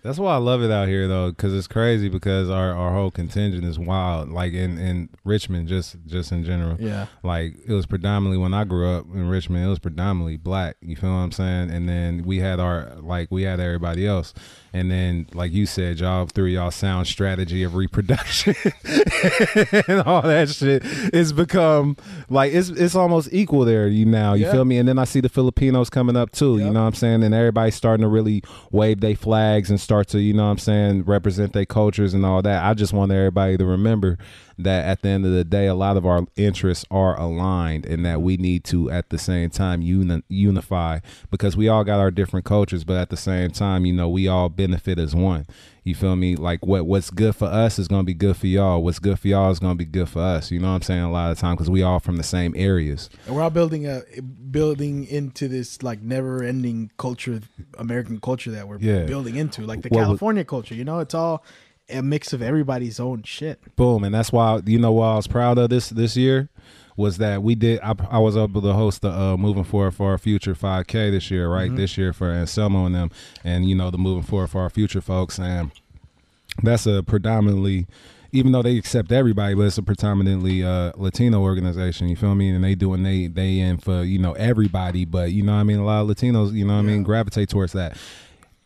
That's why I love it out here though, because it's crazy because our, our whole contingent is wild. Like in, in Richmond, just just in general. yeah, Like it was predominantly when I grew up in Richmond, it was predominantly black. You feel what I'm saying? And then we had our like we had everybody else. And then like you said, y'all through y'all sound strategy of reproduction and all that shit, it's become like it's it's almost equal there. You now you Yeah. feel me? And then I see the Filipinos coming up too. You know what I'm saying? And everybody's starting to really wave their flags and start to you know what I'm saying represent their cultures and all that. I just want everybody to remember that at the end of the day, a lot of our interests are aligned, and that we need to at the same time uni- unify because we all got our different cultures, but at the same time, you know, we all benefit as one. You feel me? Like what what's good for us is gonna be good for y'all. What's good for y'all is gonna be good for us. You know what I'm saying? A lot of time because we all from the same areas. and we're all building a building into this like never ending culture, American culture that we're Yeah. building into, like the Well, California culture. You know, it's all a mix of everybody's own shit. Boom, and that's why you know why I was proud of this this year was that we did. I, I was able to host the uh, moving forward for our future 5K this year, right? This year for Anselmo and them, and you know the moving forward for our future folks, and that's a predominantly. Even though they accept everybody, but it's a predominantly uh, Latino organization. You feel me? And they doing they they in for you know everybody, but you know what I mean. A lot of Latinos, you know what I mean, gravitate towards that.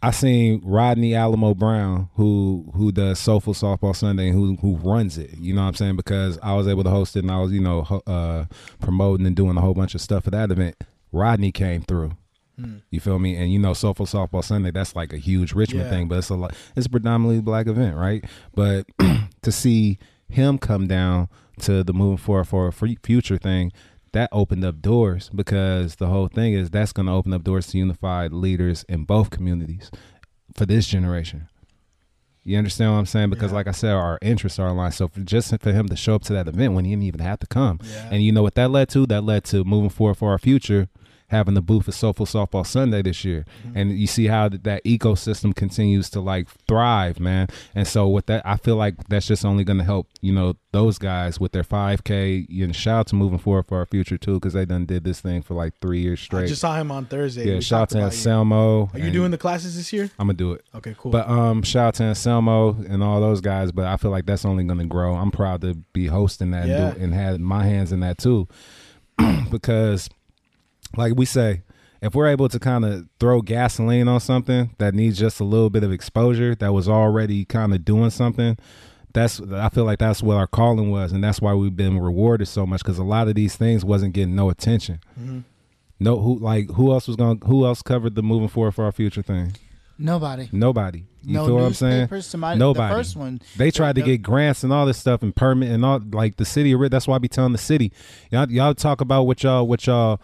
I seen Rodney Alamo Brown, who who does Soulful Softball Sunday, and who who runs it. You know what I'm saying? Because I was able to host it, and I was you know ho- uh, promoting and doing a whole bunch of stuff for that event. Rodney came through. You feel me? And you know, Soulful Softball Sunday, that's like a huge Richmond Yeah. thing, but it's a lot. It's a predominantly black event, right? But to see him come down to the moving forward for a future thing, that opened up doors because the whole thing is that's going to open up doors to unified leaders in both communities for this generation. You understand what I'm saying? Because, Yeah. like I said, our interests are aligned. So, for just for him to show up to that event when he didn't even have to come, Yeah. and you know what that led to? That led to moving forward for our future having the booth at Soulful Softball Sunday this year, Mm-hmm. and you see how that, that ecosystem continues to like thrive, man. And so with that, I feel like that's just only going to help you know those guys with their 5K. You know, shout out to moving forward for our future too, because they done did this thing for like three years straight. I just saw him on Thursday. yeah, We shout out to about you. Anselmo. Are you doing the classes this year? I'm gonna do it. Okay, cool. But um, shout out to Anselmo and all those guys. But I feel like that's only going to grow. I'm proud to be hosting that Yeah. and, do, and had my hands in that too, because, like we say, if we're able to kind of throw gasoline on something that needs just a little bit of exposure, that was already kind of doing something. That's I feel like that's what our calling was, and that's why we've been rewarded so much because a lot of these things wasn't getting no attention. Mm-hmm. No, who like who else was going? to Who else covered the moving forward for our future thing? Nobody. Nobody. You no feel what I'm saying? newspapers to my Nobody. the first one. They tried to the- get grants and all this stuff and permit and all like the city. of Ri- That's why I be telling the city, y'all, y'all talk about what y'all, what y'all,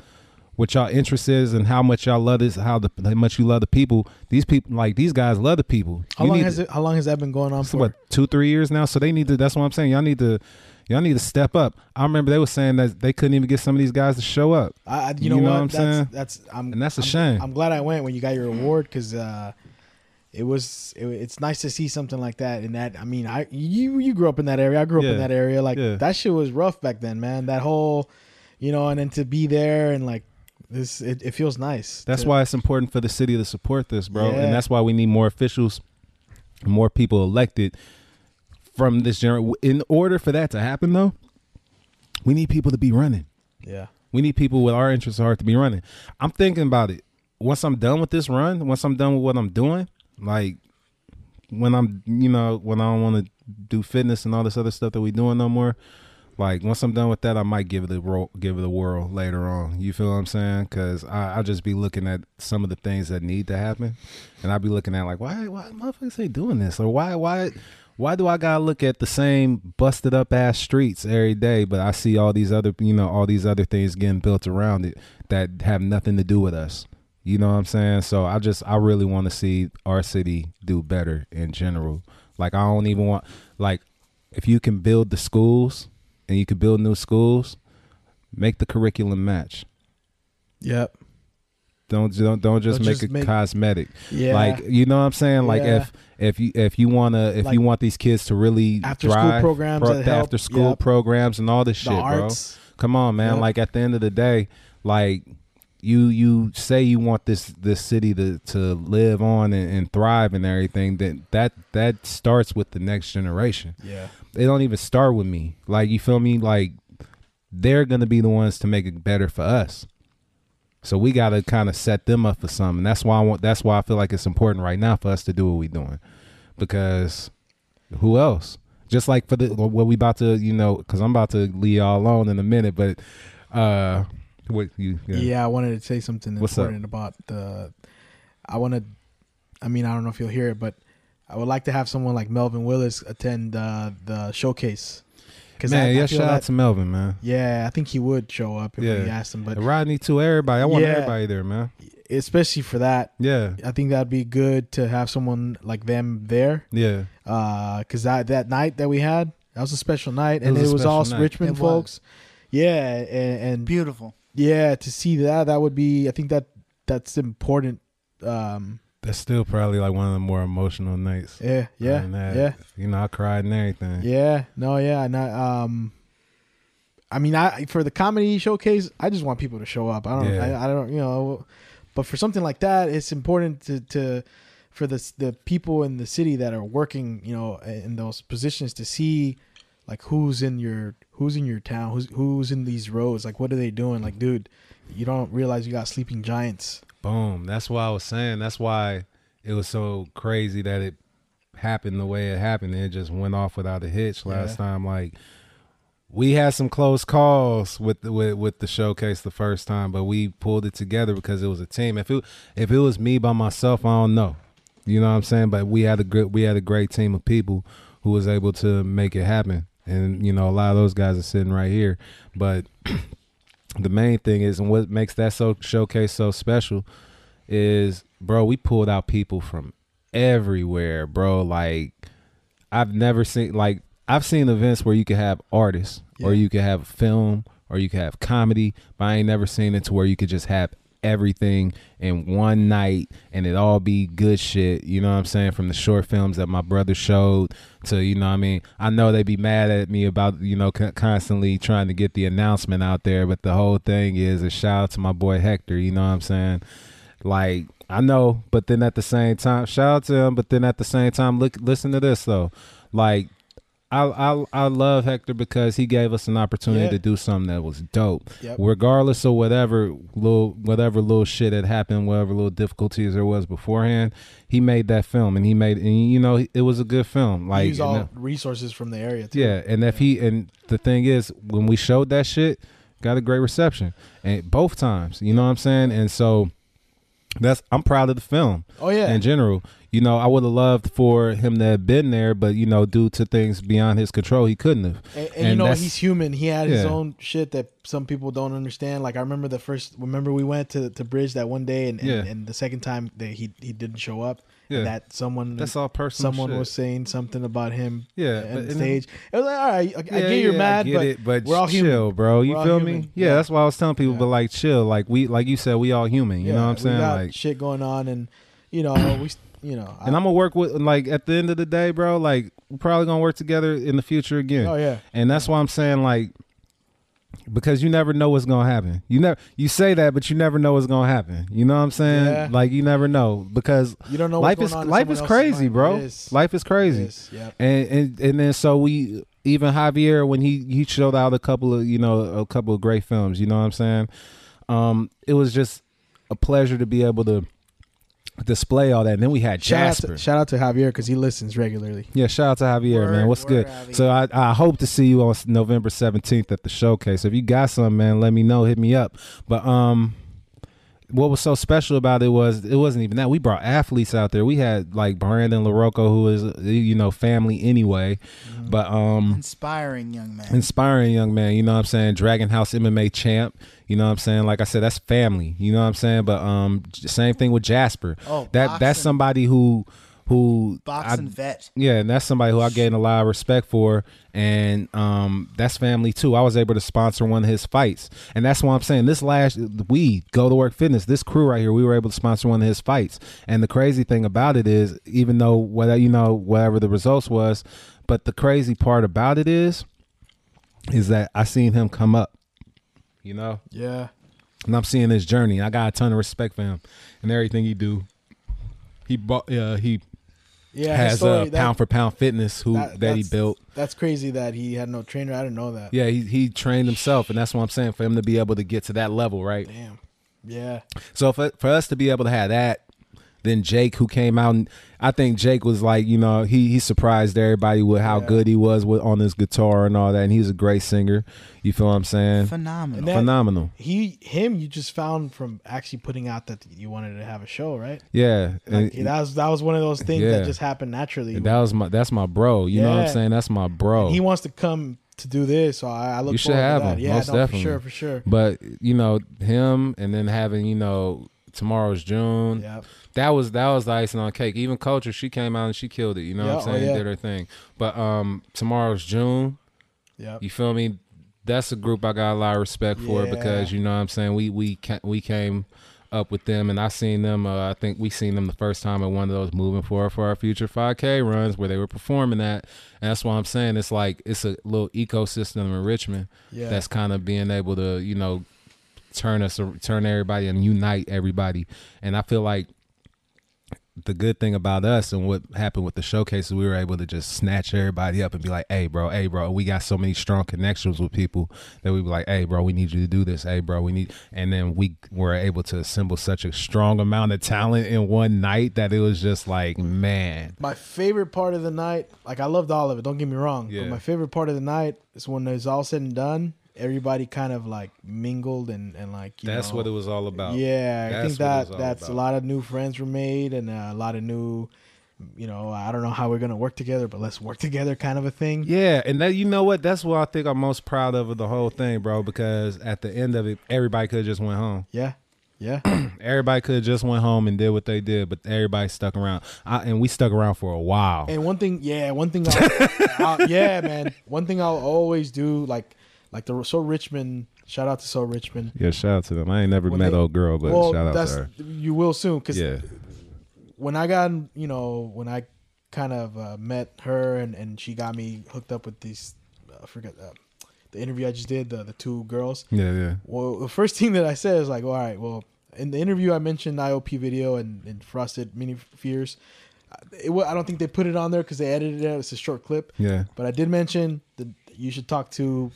what y'all interest is and how much y'all love this, how the how much you love the people. These people, like these guys, love the people. how You long has to- it? How long has that been going on it's for? what two, three years now. So they need to. That's what I'm saying. Y'all need to, y'all need to step up. I remember they were saying that they couldn't even get some of these guys to show up. I, you You know, know what? what I'm that's, saying? That's I'm And that's a I'm- shame. I'm glad I went when you got your award because uh, it was it, it's nice to see something like that. And that I mean, I you you grew up in that area. I grew up Yeah. in that area. Like Yeah. that shit was rough back then, man. That whole, you know, and then to be there and like this, it, it feels nice. That's to- why it's important for the city to support this, bro. Yeah. And that's why we need more officials, more people elected from this general. In order for that to happen, though, we need people to be running. Yeah. We need people with our interests at heart to be running. I'm thinking about it. Once I'm done with this run, once I'm done with what I'm doing, like when I'm, you know, when I don't want to do fitness and all this other stuff that we doing no more. Like once I'm done with that, I might give it a ro- give it a whirl later on. You feel what I'm saying? Because I'll just be looking at some of the things that need to happen, and I'll be looking at like why why motherfuckers ain't doing this or why why why do I gotta look at the same busted up ass streets every day, but I see all these other you know all these other things getting built around it that have nothing to do with us. You know what I'm saying? So I just I really want to see our city do better in general. Like I don't even want like if you can build the schools and you can build new schools, make the curriculum match. Yep. Don't don't don't just Don't make just it make- cosmetic. Yeah. Like you know what I'm saying? Like Yeah. if if you if you wanna if Like you want these kids to really after school programs pro- the help, after school yep. programs and all this the shit, bro. Come on, man. Yep. Like at the end of the day, like you you say you want this this city to to live on and, and thrive and everything. Then that that starts with the next generation. Yeah. They don't even start with me. Like you feel me? Like they're gonna be the ones to make it better for us. So we gotta kind of set them up for something. That's why I want. That's why I feel like it's important right now for us to do what we're doing, because who else? Just like for the what we about to, you know, because I'm about to leave y'all alone in a minute, but uh, what you? Yeah. I wanted to say something What's up? important about the. I want to. I mean, I don't know if you'll hear it, but I would like to have someone like Melvin Willis attend uh, the showcase. Because Man, I, yeah, I feel shout out to Melvin, man. yeah, I think he would show up if Yeah. we asked him, but Rodney too. Everybody, I want Yeah. everybody there, man. especially for that, Yeah, I think that'd be good to have someone like them there. yeah. Because that that night that we had, that was a special night, It and was it was all night. Richmond It was. folks. Yeah, and, and Beautiful. Yeah, to see that that would be. I think that that's important. Um, That's still probably like one of the more emotional nights. yeah, yeah, that, yeah, You know, I cried and everything. yeah. No, yeah, and I, um, I mean, I for the comedy showcase, I just want people to show up. I don't, Yeah. I, I don't, you know, but for something like that, it's important to to for the the people in the city that are working, you know, in those positions to see like who's in your who's in your town, who's who's in these roads, like what are they doing? Like, dude, you don't realize you got sleeping giants. Boom. That's why I was saying. That's why it was so crazy that it happened the way it happened. It just went off without a hitch last Yeah. time. Like we had some close calls with the, with with the showcase the first time, but we pulled it together because it was a team. If it if it was me by myself, I don't know. You know what I'm saying? But we had a good we had a great team of people who was able to make it happen. And you know, a lot of those guys are sitting right here. But the main thing is, and what makes that so showcase so special is, bro, we pulled out people from everywhere, bro. Like I've never seen like I've seen events where you can have artists or you can have film or you can have comedy, but I ain't never seen it to where you could just have everything in one night and it all be good shit. You know what I'm saying? From the short films that my brother showed to you know I mean. I know they'd be mad at me about you know con- constantly trying to get the announcement out there, but the whole thing is a shout out to my boy Hector. You know what I'm saying? Like I know, but then at the same time, shout out to him. But then at the same time, look, listen to this though. Like I I I love Hector because he gave us an opportunity Yeah. to do something that was dope. Yep. Regardless of whatever little whatever little shit had happened, whatever little difficulties there was beforehand, he made that film and he made and you know it was a good film. Like use all that- resources from the area. Too. yeah, and if he and the thing is, when we showed that shit, got a great reception, and both times, you know what I'm saying. And so that's I'm proud of the film. Oh yeah. In general, you know, I would have loved for him to have been there, but you know, due to things beyond his control, he couldn't have. And, and, you know he's human. He had his Yeah. own shit that some people don't understand. Like I remember the first. Remember we went to to Bridge that one day, and and, Yeah. and the second time that he he didn't show up. Yeah. And that someone That's all personal. someone shit. was saying something about him. Yeah, on the stage. It was like all right. I, I Yeah, get you're mad, get but, it, but we're all chill, human. bro. You We're feel me? Yeah, Yeah. that's why I was telling people. Yeah. But like, chill. Like we, like you said, we all human. You know what I'm we saying? got Like, shit going on, and you know we you know. and I'm gonna work with like at the end of the day, bro. Like we're probably gonna work together in the future again. oh yeah. And that's why I'm saying like because you never know what's gonna happen. You never you say that, but you never know what's gonna happen. You know what I'm saying? Yeah. Like you never know because You don't know life is life is crazy, bro. Is. Life is crazy. Is, Yep. And, and and then so we even Javier when he he showed out a couple of you know a couple of great films. You know what I'm saying? Um, it was just a pleasure to be able to display all that. And then we had Shout out, to, shout out to Javier because he listens regularly. Yeah, shout out to Javier, Word, man. What's word, good? Javi. So I, I hope to see you on November seventeenth at the showcase. If you got some, man, let me know. Hit me up. But um, what was so special about it was it wasn't even that we brought athletes out there. We had like Brandon LaRocco, who is you know family anyway, but um. Inspiring young man. Inspiring young man, you know what I'm saying? Dragon House MMA champ, you know what I'm saying? Like I said, that's family, you know what I'm saying? But um, same thing with Jasper. Oh, that that's somebody who who I- Boxing vet. yeah, and that's somebody who I gained a lot of respect for, and um, that's family too. I was able to sponsor one of his fights, and that's why I'm saying this last we go to work fitness. This crew right here, we were able to sponsor one of his fights, and the crazy thing about it is, even though whether you know whatever the results was, but the crazy part about it is, is that I seen him come up, you know, Yeah. and I'm seeing his journey. I got a ton of respect for him and everything he do. He bought, uh, he Yeah. has story, uh, that- pound for pound fitness who that- that, he built. That's crazy that he had no trainer. I didn't know that. Yeah, he he trained himself, and that's what I'm saying. For him to be able to get to that level, right? Damn. Yeah. So for for us to be able to have that, then Jake, who came out, and I think Jake was like, you know, he he surprised everybody with how Yeah. good he was with on his guitar and all that, and he's a great singer. You feel what I'm saying? Phenomenal. That- Phenomenal. He him you just found from actually putting out that you wanted to have a show, right? Yeah, Like, and, that was that was one of those things Yeah. that just happened naturally. and that was my that's my bro. You know what I'm saying? That's my bro. And he wants to come to do this, so I, I look You should forward have to that. him, Yeah, most no, definitely. for sure, for sure. But you know him, and then having you know tomorrow's June. Yeah. That was that was the icing on cake. Even Culture, she came out and she killed it. You know Yeah, what I'm oh, saying? yeah. Did her thing. But um, tomorrow's June. Yeah. You feel me? That's a group I got a lot of respect for Yeah. because you know what I'm saying. We we we came up with them, and I seen them. Uh, I think we seen them the first time at one of those moving forward for our future 5K runs where they were performing that. And that's why I'm saying it's like it's a little ecosystem in Richmond Yeah. that's kind of being able to you know turn us turn everybody and unite everybody and i feel like the good thing about us and what happened with the showcase is we were able to just snatch everybody up and be like hey bro hey bro we got so many strong connections with people that we be like hey bro we need you to do this hey bro we need and then we were able to assemble such a strong amount of talent in one night that it was just like man My favorite part of the night, like I loved all of it. Don't get me wrong. Yeah. But my favorite part of the night is when it's all said and done. Everybody kind of like mingled and and like you that's know, what it was all about Yeah, I think that that's about. a lot of new friends were made and uh, a lot of new, you know, I don't know how we're gonna work together, but let's work together, kind of a thing. Yeah, and that you know what? That's what I think I'm most proud of of the whole thing, bro. Because at the end of it, everybody could have just went home. Yeah, yeah, Everybody could have just went home and did what they did, but everybody stuck around, I, and we stuck around for a while. And one thing, yeah, one thing, I'll, I'll, yeah, man. One thing I'll always do, like, like the So Richmond. Shout out to So Richmond. Yeah, shout out to them. I ain't never When met they- old girl, but well, shout out to her. you will soon because Yeah, when I got you know when I kind of uh, met her and and she got me hooked up with these I forget uh, the interview I just did the the two girls. yeah, yeah. Well, the first thing that I said is like, all right, well, in the interview I mentioned IOP video and, and Frosted Mini Fears. Uh, It, I don't think they put it on there because they edited it. out. It's a short clip, Yeah, but I did mention that you should talk to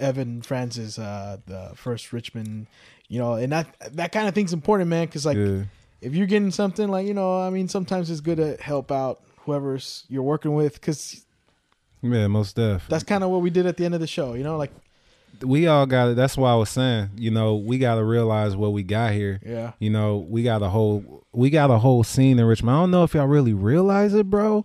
Evan Francis, uh, the first Richmond. You know, and that that kind of thing's important, man. Because like, yeah. if you're getting something like you know, I mean, sometimes it's good to help out whoever's you're working with because Yeah, most def. that's kind of what we did at the end of the show. You know, like we all got it. That's why I was saying, you know, we got to realize what we got here. yeah, You know, we got a whole we got a whole scene in Richmond. I don't know if y'all really realize it, bro.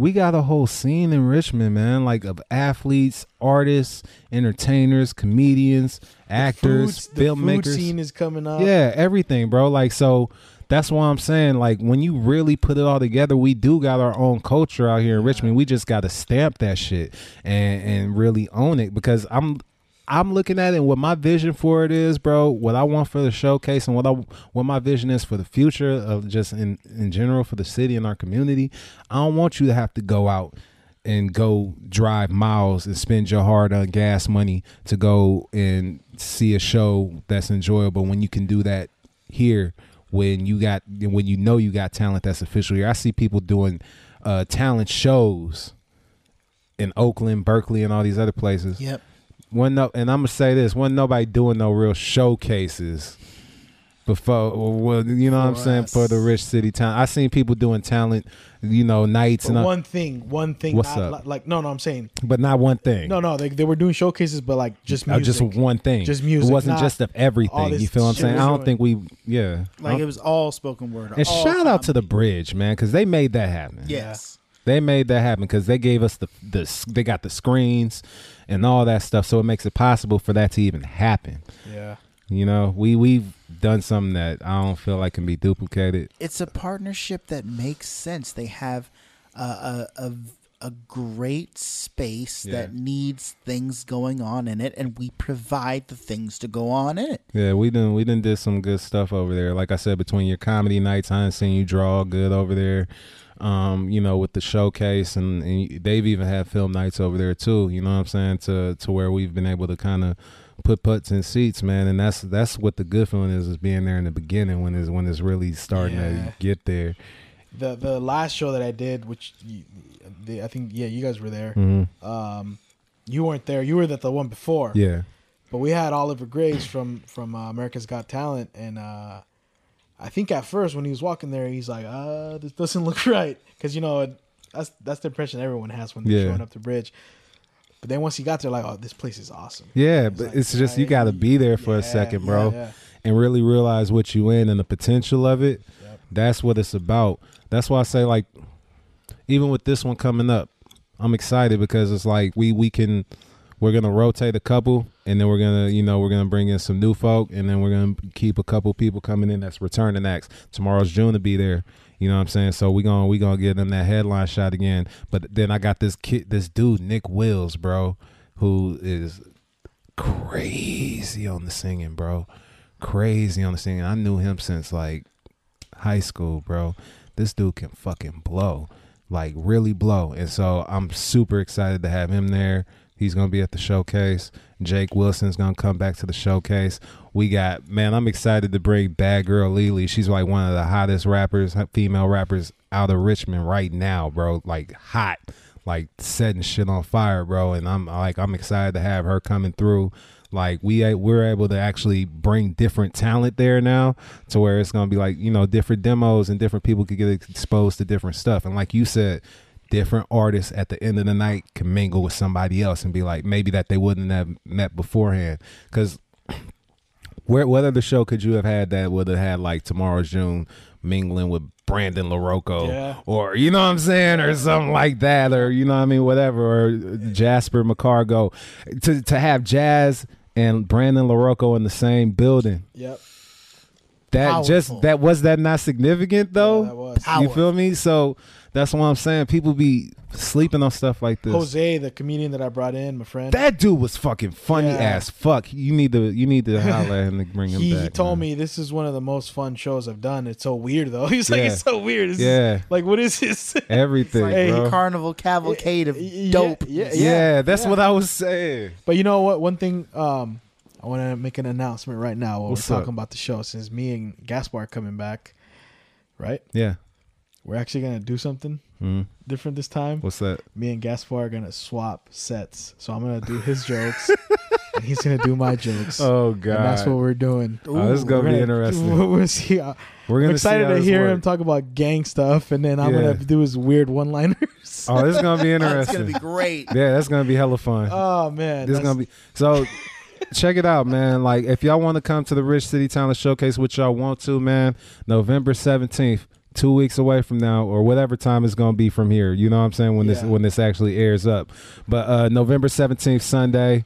We got a whole scene in Richmond, man, like of athletes, artists, entertainers, comedians, actors, the filmmakers. food scene is coming up. Yeah, everything, bro. Like so that's why I'm saying like when you really put it all together, we do got our own culture out here in Richmond. We just got to stamp that shit and and really own it because I'm I'm looking at it and what my vision for it is, bro. What I want for the showcase and what I what my vision is for the future of just in in general for the city and our community. I don't want you to have to go out and go drive miles and spend your hard earned gas money to go and see a show that's enjoyable when you can do that here when you got when you know you got talent that's official here. I see people doing uh talent shows in Oakland, Berkeley, and all these other places. Yep. One no, and I'm gonna say this: wasn't nobody doing no real showcases before. Well, you know what I'm For saying for the rich city town. I seen people doing talent, you know, nights But and all, one thing, one thing. What's not, up? Like no, no, I'm saying but not one thing. no, no. They, they were doing showcases, but like just Uh, music. just one thing. Just music, It wasn't just of everything. You feel what I'm saying? I don't doing. think we. Yeah. Like it was all spoken word. and all shout out to the bridge, man, because they made that happen. Yes. They made that happen because they gave us the the they got the screens and all that stuff, so it makes it possible for that to even happen. yeah. You know, we we've done something that I don't feel like can be duplicated. It's a partnership that makes sense. They have a a, a, a great space Yeah. that needs things going on in it, and we provide the things to go on in it. Yeah, we done we done did some good stuff over there. Like I said, between your comedy nights, I done seen you draw good over there. Um, you know, with the showcase, and, and they've even had film nights over there too. You know what I'm saying? To to where we've been able to kind of put putts in seats, man. And that's that's what the good feeling is, is being there in the beginning when it's when it's really starting Yeah. to get there. The the last show that I did, which you, the, I think yeah, you guys were there. hmm Um, you weren't there. You were at the one before. Yeah, But we had Oliver Graves from from uh, America's Got Talent, and uh, I think at first when he was walking there, he's like, "Uh, this doesn't look right," because you know that's that's the impression everyone has when they're Yeah. showing up the bridge. But then once he got there, like, "Oh, this place is awesome." yeah, It's but like, it's just you got to be there for a yeah, second, yeah, bro. yeah. and really realize what you in and the potential of it. Yep. That's what it's about. That's why I say like even with this one coming up, I'm excited because it's like we we can we're gonna rotate a couple and then we're gonna you know we're gonna bring in some new folk and then we're gonna keep a couple people coming in that's returning acts. Tomorrow's June to be there. You know what I'm saying? So we gonna we gonna get them that headline shot again. But then I got this kid this dude, Nick Wills, bro, who is crazy on the singing, bro. Crazy on the singing. I knew him since like high school, bro. This dude can fucking blow. Like really blow. And so I'm super excited to have him there. He's gonna be at the showcase. Jake Wilson's gonna come back to the showcase. We got man, I'm excited to bring Bad Girl Lily. She's like one of the hottest rappers, female rappers out of Richmond right now, bro. Like hot, like setting shit on fire, bro. And I'm like I'm excited to have her coming through. Like we we're able to actually bring different talent there now to where it's gonna be like you know different demos and different people could get exposed to different stuff. And like you said, different artists at the end of the night can mingle with somebody else and be like maybe that they wouldn't have met beforehand. Because where what other show could you have had that would have had like tomorrow's June mingling with Brandon LaRocco Yeah. or you know what I'm saying or something like that or you know what I mean whatever or uh, Jasper McCargo to to have Jazz and Brandon LaRocco in the same building Yep. that Powerful. just that was that not significant though Yeah, that was. you feel me so That's what I'm saying. People be sleeping on stuff like this. Jose, the comedian that I brought in, my friend. That dude was fucking funny Yeah. as fuck. You need to you need to holler at him to bring him he, back. he told man. me this is one of the most fun shows I've done. It's so weird though. He's like, it's so weird. This is- Yeah. like, what is this? everything, like Hey, bro. a carnival cavalcade of Yeah, dope. Yeah, yeah, yeah, that's yeah. what I was saying. But you know what? One thing, um, I want to make an announcement right now while What's we're up? talking about the show. Since me and Gaspar are coming back, right? Yeah. We're actually gonna do something Mhm. different this time. What's that? Me and Gaspar are gonna swap sets. So I'm gonna do his jokes, and he's gonna do my jokes. Oh and that's what we're doing. Oh, this is gonna We're be interesting. We're, we're see, uh, We're I'm gonna excited see how to hear work. him talk about gang stuff, and then I'm Yeah. gonna do his weird one-liners. Oh, this is gonna be interesting. It's gonna be great. yeah, that's gonna be hella fun. oh man, this is gonna be so. check it out, man. Like if y'all want to come to the Rich City Talent Showcase, which y'all want to, man, November seventeenth. Two weeks away from now, or whatever time it's gonna be from here. You know what I'm saying when this when this actually airs up. But uh November seventeenth, Sunday.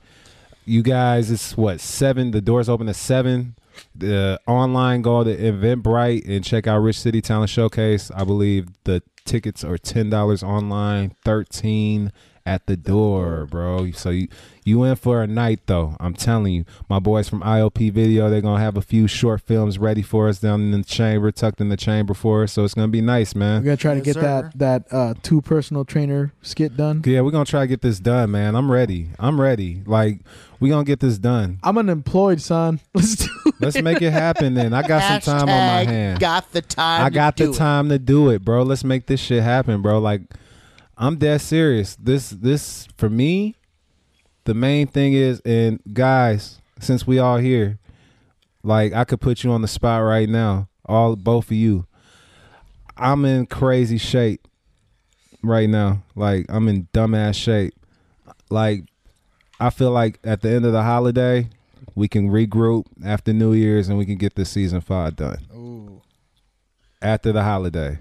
You guys, it's what seven? The doors open at seven. The online go to Eventbrite and check out Rich City Talent Showcase. I believe the tickets are ten dollars online, thirteen at the door, bro. So you you in for a night though. I'm telling you, my boys from IOP Video, they're gonna have a few short films ready for us down in the chamber, tucked in the chamber for us. So it's gonna be nice, man. We're gonna try to get sir. that that uh, two personal trainer skit done. Yeah, we're gonna try to get this done, man. I'm ready. I'm ready. Like we gonna get this done. I'm unemployed, son. Let's do. It. Let's make it happen then. I got some time on my Hashtag hand. Got the time. I to got the do it. time to do it, bro. Let's make this shit happen, bro. Like I'm dead serious. This this for me, the main thing is and guys, since we all here, like I could put you on the spot right now. All both of you. I'm in crazy shape right now. Like I'm in dumbass shape. Like I feel like at the end of the holiday, we can regroup after New Year's and we can get this season five done Ooh. after the holiday.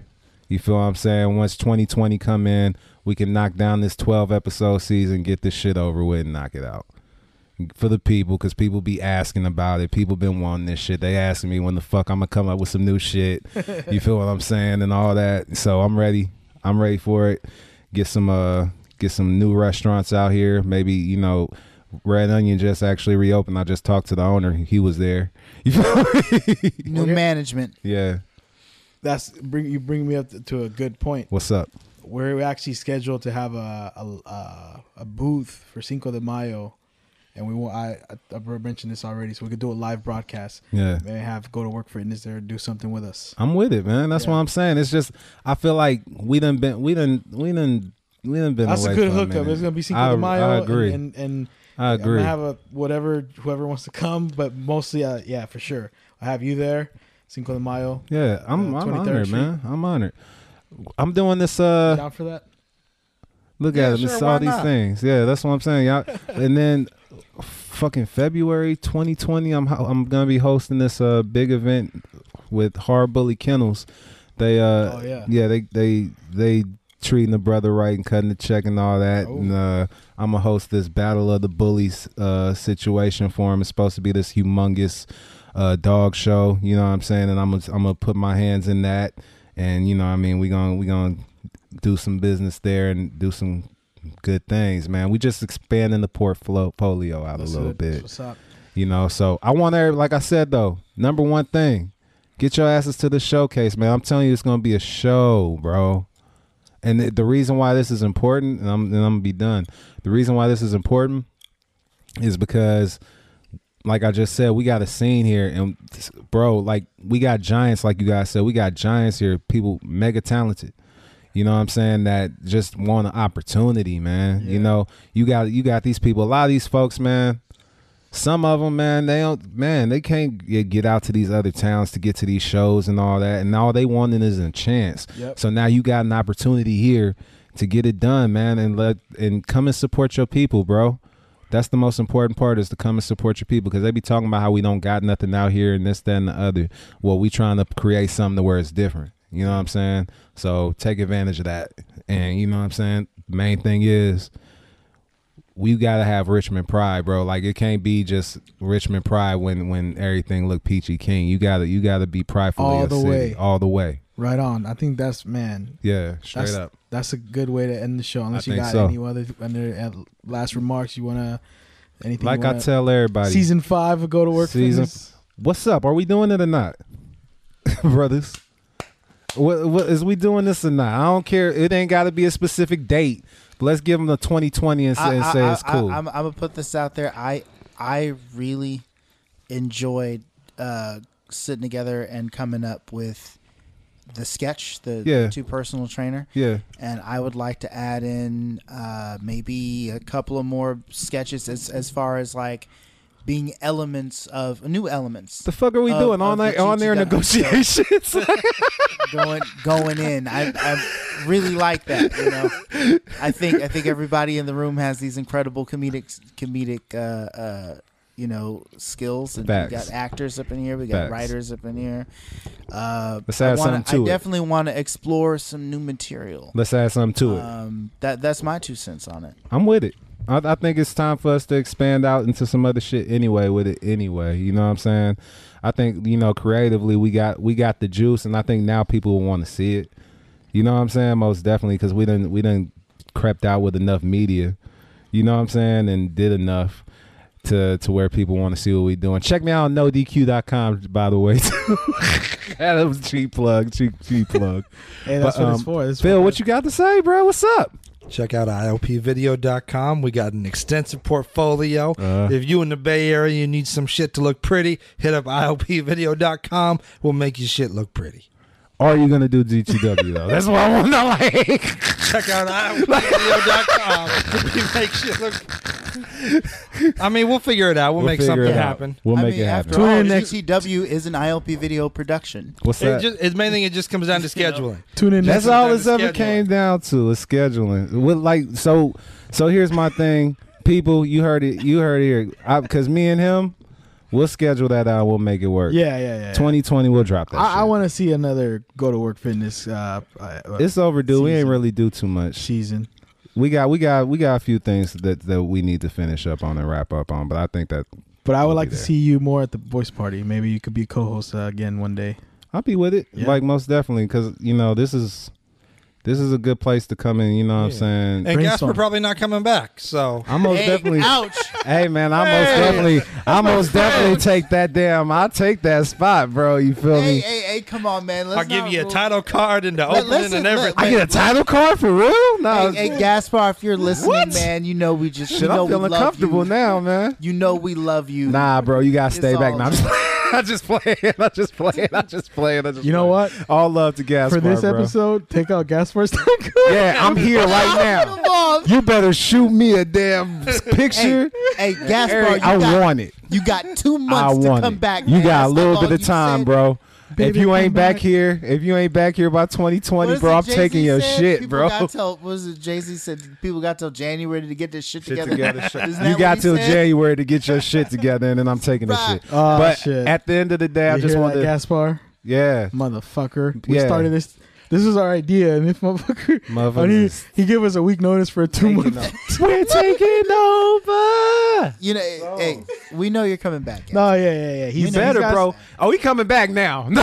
You feel what I'm saying? Once 2020 come in, we can knock down this 12 episode season, get this shit over with, and knock it out for the people. Because people be asking about it. People been wanting this shit. They asking me when the fuck I'm gonna come up with some new shit. you feel what I'm saying and all that. So I'm ready. I'm ready for it. Get some uh, get some new restaurants out here. Maybe you know. Red Onion just actually reopened. I just talked to the owner. He was there. You feel? New management. yeah. That's bring you bring me up to, to a good point. What's up? We're actually scheduled to have a a, a, booth for Cinco de Mayo, and we want I I- I've mentioned this already, so we could do a live broadcast. Yeah. May have go to work fitness there, do something with us. I'm with it, man. That's Yeah. what I'm saying. It's just I feel like we done been we done we done we done been That's a good hookup. It's gonna be Cinco I, de Mayo. I agree. And, and, and I I'm agree. gonna have a whatever whoever wants to come, but mostly, uh, yeah, for sure. I have you there, Cinco de Mayo. yeah, I'm uh, I'm honored, Street. man. I'm honored. I'm doing this. You Uh, down for that? look Yeah, at it. sure, It's why all these not? things. Yeah, that's what I'm saying, y'all. and then, fucking February 2020, I'm I'm gonna be hosting this uh big event with Hard Bully Kennels. They uh Oh, yeah. yeah they they they treating the brother right and cutting the check and all that. Oh. And uh, I'm gonna host this battle of the bullies uh, situation for him. It's supposed to be this humongous uh, dog show. You know what I'm saying? And I'm gonna I'm gonna put my hands in that. And you know, what I mean, we gonna we gonna do some business there and do some good things, man. We just expanding the portfolio out That's a little it. bit. What's up? You know, so I want every like I said though, number one thing, get your asses to the showcase, man. I'm telling you, it's gonna be a show, bro. And the, the reason why this is important, and I'm and I'm gonna be done. The reason why this is important is because, like I just said, we got a scene here, and bro, like we got giants, like you guys said, we got giants here, people mega talented. You know what I'm saying? That just want an opportunity, man. You know, you got you got these people. A lot of these folks, man. Some of them, man, they don't, man, they can't get, out to these other towns to get to these shows and all that, and all they wanting is a chance. Yep. So now you got an opportunity here to get it done, man, and let and come and support your people, bro. That's the most important part is to come and support your people because they be talking about how we don't got nothing out here and this, that, and the other. Well, we trying to create something to where it's different. You know what I'm saying? So take advantage of that. And you know what I'm saying? Main thing is we gotta have Richmond pride, bro. Like it can't be just Richmond pride when when everything look peachy king. You gotta you gotta be prideful All the city, way. all the way. Right on. I think that's man. Yeah, straight up. That's a good way to end the show. Unless I you got so. any other under uh, last remarks you wanna anything. Like I wanna, tell everybody, season five of Go to Work Season- Fitness. what's up? Are we doing it or not, brothers? What, what is we doing this or not? I don't care. It ain't got to be a specific date. But let's give them the 2020 and say, and say it's cool. I, am gonna put this out there. I I really enjoyed uh, sitting together and coming up with the sketch, the Yeah. two personal trainer, yeah, and I would like to add in uh, maybe a couple of more sketches as as far as like being elements of new elements the fuck are we Of- doing on of that on their. So- negotiations? going going in. I I really like that. You know, I think I think everybody in the room has these incredible comedic comedic uh, uh, you know skills. And we got actors up in here. We got Facts. writers up in here. Uh, Let's I add wanna- something to I it. definitely want to explore some new material. Let's add something to it. Um, that that's my two cents on it. I'm with it. I, I think it's time for us to expand out into some other shit anyway with it anyway. You know what I'm saying? I think you know creatively we got we got the juice, and I think now people will want to see it. You know what I'm saying? Most definitely because we didn't we didn't crept out with enough media. You know what I'm saying? And did enough to to where people want to see what we doing. Check me out on nodq.com by the way. that was cheap plug, cheap cheap plug. Hey, that's But, what it's um, for. It's Phil, for- what you got to say, bro? What's up? Check out IOPvideo.com. We got an extensive portfolio. Uh. if you in the Bay Area you need some shit to look pretty, hit up IOPvideo.com. We'll make your shit look pretty. Are you gonna do GTW though? That's what I want to know. Like, Check out IOPvideo.com. we make shit look. I mean, we'll figure it out. We'll, make something happen. We'll I make mean, it happen. after Tune all, in next- GTW is an IOP video production. What's It that? just, it main thing it just comes down to scheduling. Tune in That's all down it's ever scheduling. came down to is scheduling. With like so, so here's my thing, people. You heard it. You heard it here. Because me and him, we'll schedule that out. We'll make it work. Yeah, yeah, yeah. 2020, we'll drop that. I, I want to see another Go to Work Fitness uh, uh, It's overdue. We ain't really do too much. season. We got, we got, we got a few things that that we need to finish up on and wrap up on. But I think that But I would like to see you more at the voice party. Maybe you could be co-host uh, again one day. I'll be with it. Yeah. Like most definitely, because you know this is this is a good place to come in. You know what I'm saying? And Brainstorm. Gaspar probably not coming back. So I'm most Hey, definitely. ouch! Hey man, I most Hey. definitely, I most definitely take that damn. I take that spot, bro. You feel hey, me? hey, hey! Come on, man. Let's I'll give not you a rule- title card and the Let- opening listen, and let- everything. I get a title card for real? No, Hey, hey, Gaspar, if you're listening, What? man, you know we just shit. you know I'm feeling love comfortable you. now, man. You know we love you. Nah, bro, you gotta It's stay back. all Nah, I'm just playing. I just playing. I just playing. I just playing. I just You know playing. what? All love to Gaspar, For this bro. episode, take out Gaspar's Yeah, I'm here right now. You better shoot me a damn picture. Hey, Gaspar, Eric, I got, want it. you got two I months to want come it. back. You man. got a little bit of time, said. bro. If you ain't back back. here, if you ain't back here by 2020, bro, I'm Jay-Z taking your said? shit, people bro. Got till, what was it Jay Z said? People got till January to get this shit, Shit together. together. You got till said? January to get your shit together, and then I'm taking the Right. shit. Oh, but shit. at the end of the day, I just want to, Gaspar, yeah, motherfucker. We Yeah. started this. This is our idea, and this motherfucker, Motherfucker he, is he gave us a week notice for a two taking month. o- We're taking over. You know, hey, we know you're coming back. Gaspar. No, yeah, yeah, yeah. He's You better, he's got- bro. Oh, he coming back now. no,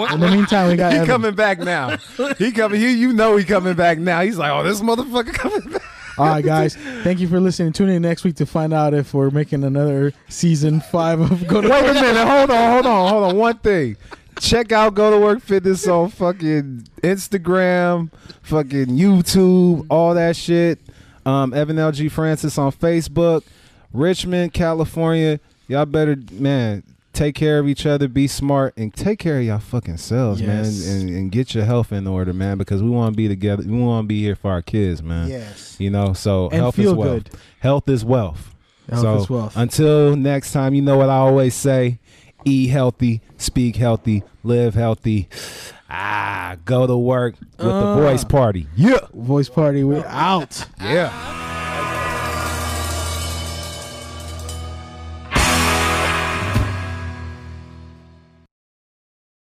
what- In the meantime, we got he Evan. coming back now. He coming. You, you know he coming back now. He's like, oh, this motherfucker coming back. All right, guys. Thank you for listening. Tune in next week to find out if we're making another season five of Go to Wait a minute. Hold on. Hold on. Hold on. One thing. Check out Go to Work Fitness on fucking Instagram, fucking YouTube, all that shit. Um, Evan LG Francis on Facebook, Richmond, California. Y'all better, man, take care of each other, be smart, and take care of y'all fucking selves, Yes. man, and, and get your health in order, man, because we want to be together. We want to be here for our kids, man. Yes. You know, so And health is wealth. good. Health is wealth. Health so is wealth. until next time, you know what I always say: eat healthy, speak healthy, live healthy. Ah, go to work with the Uh. voice party. Yeah, Voice party. We out. yeah.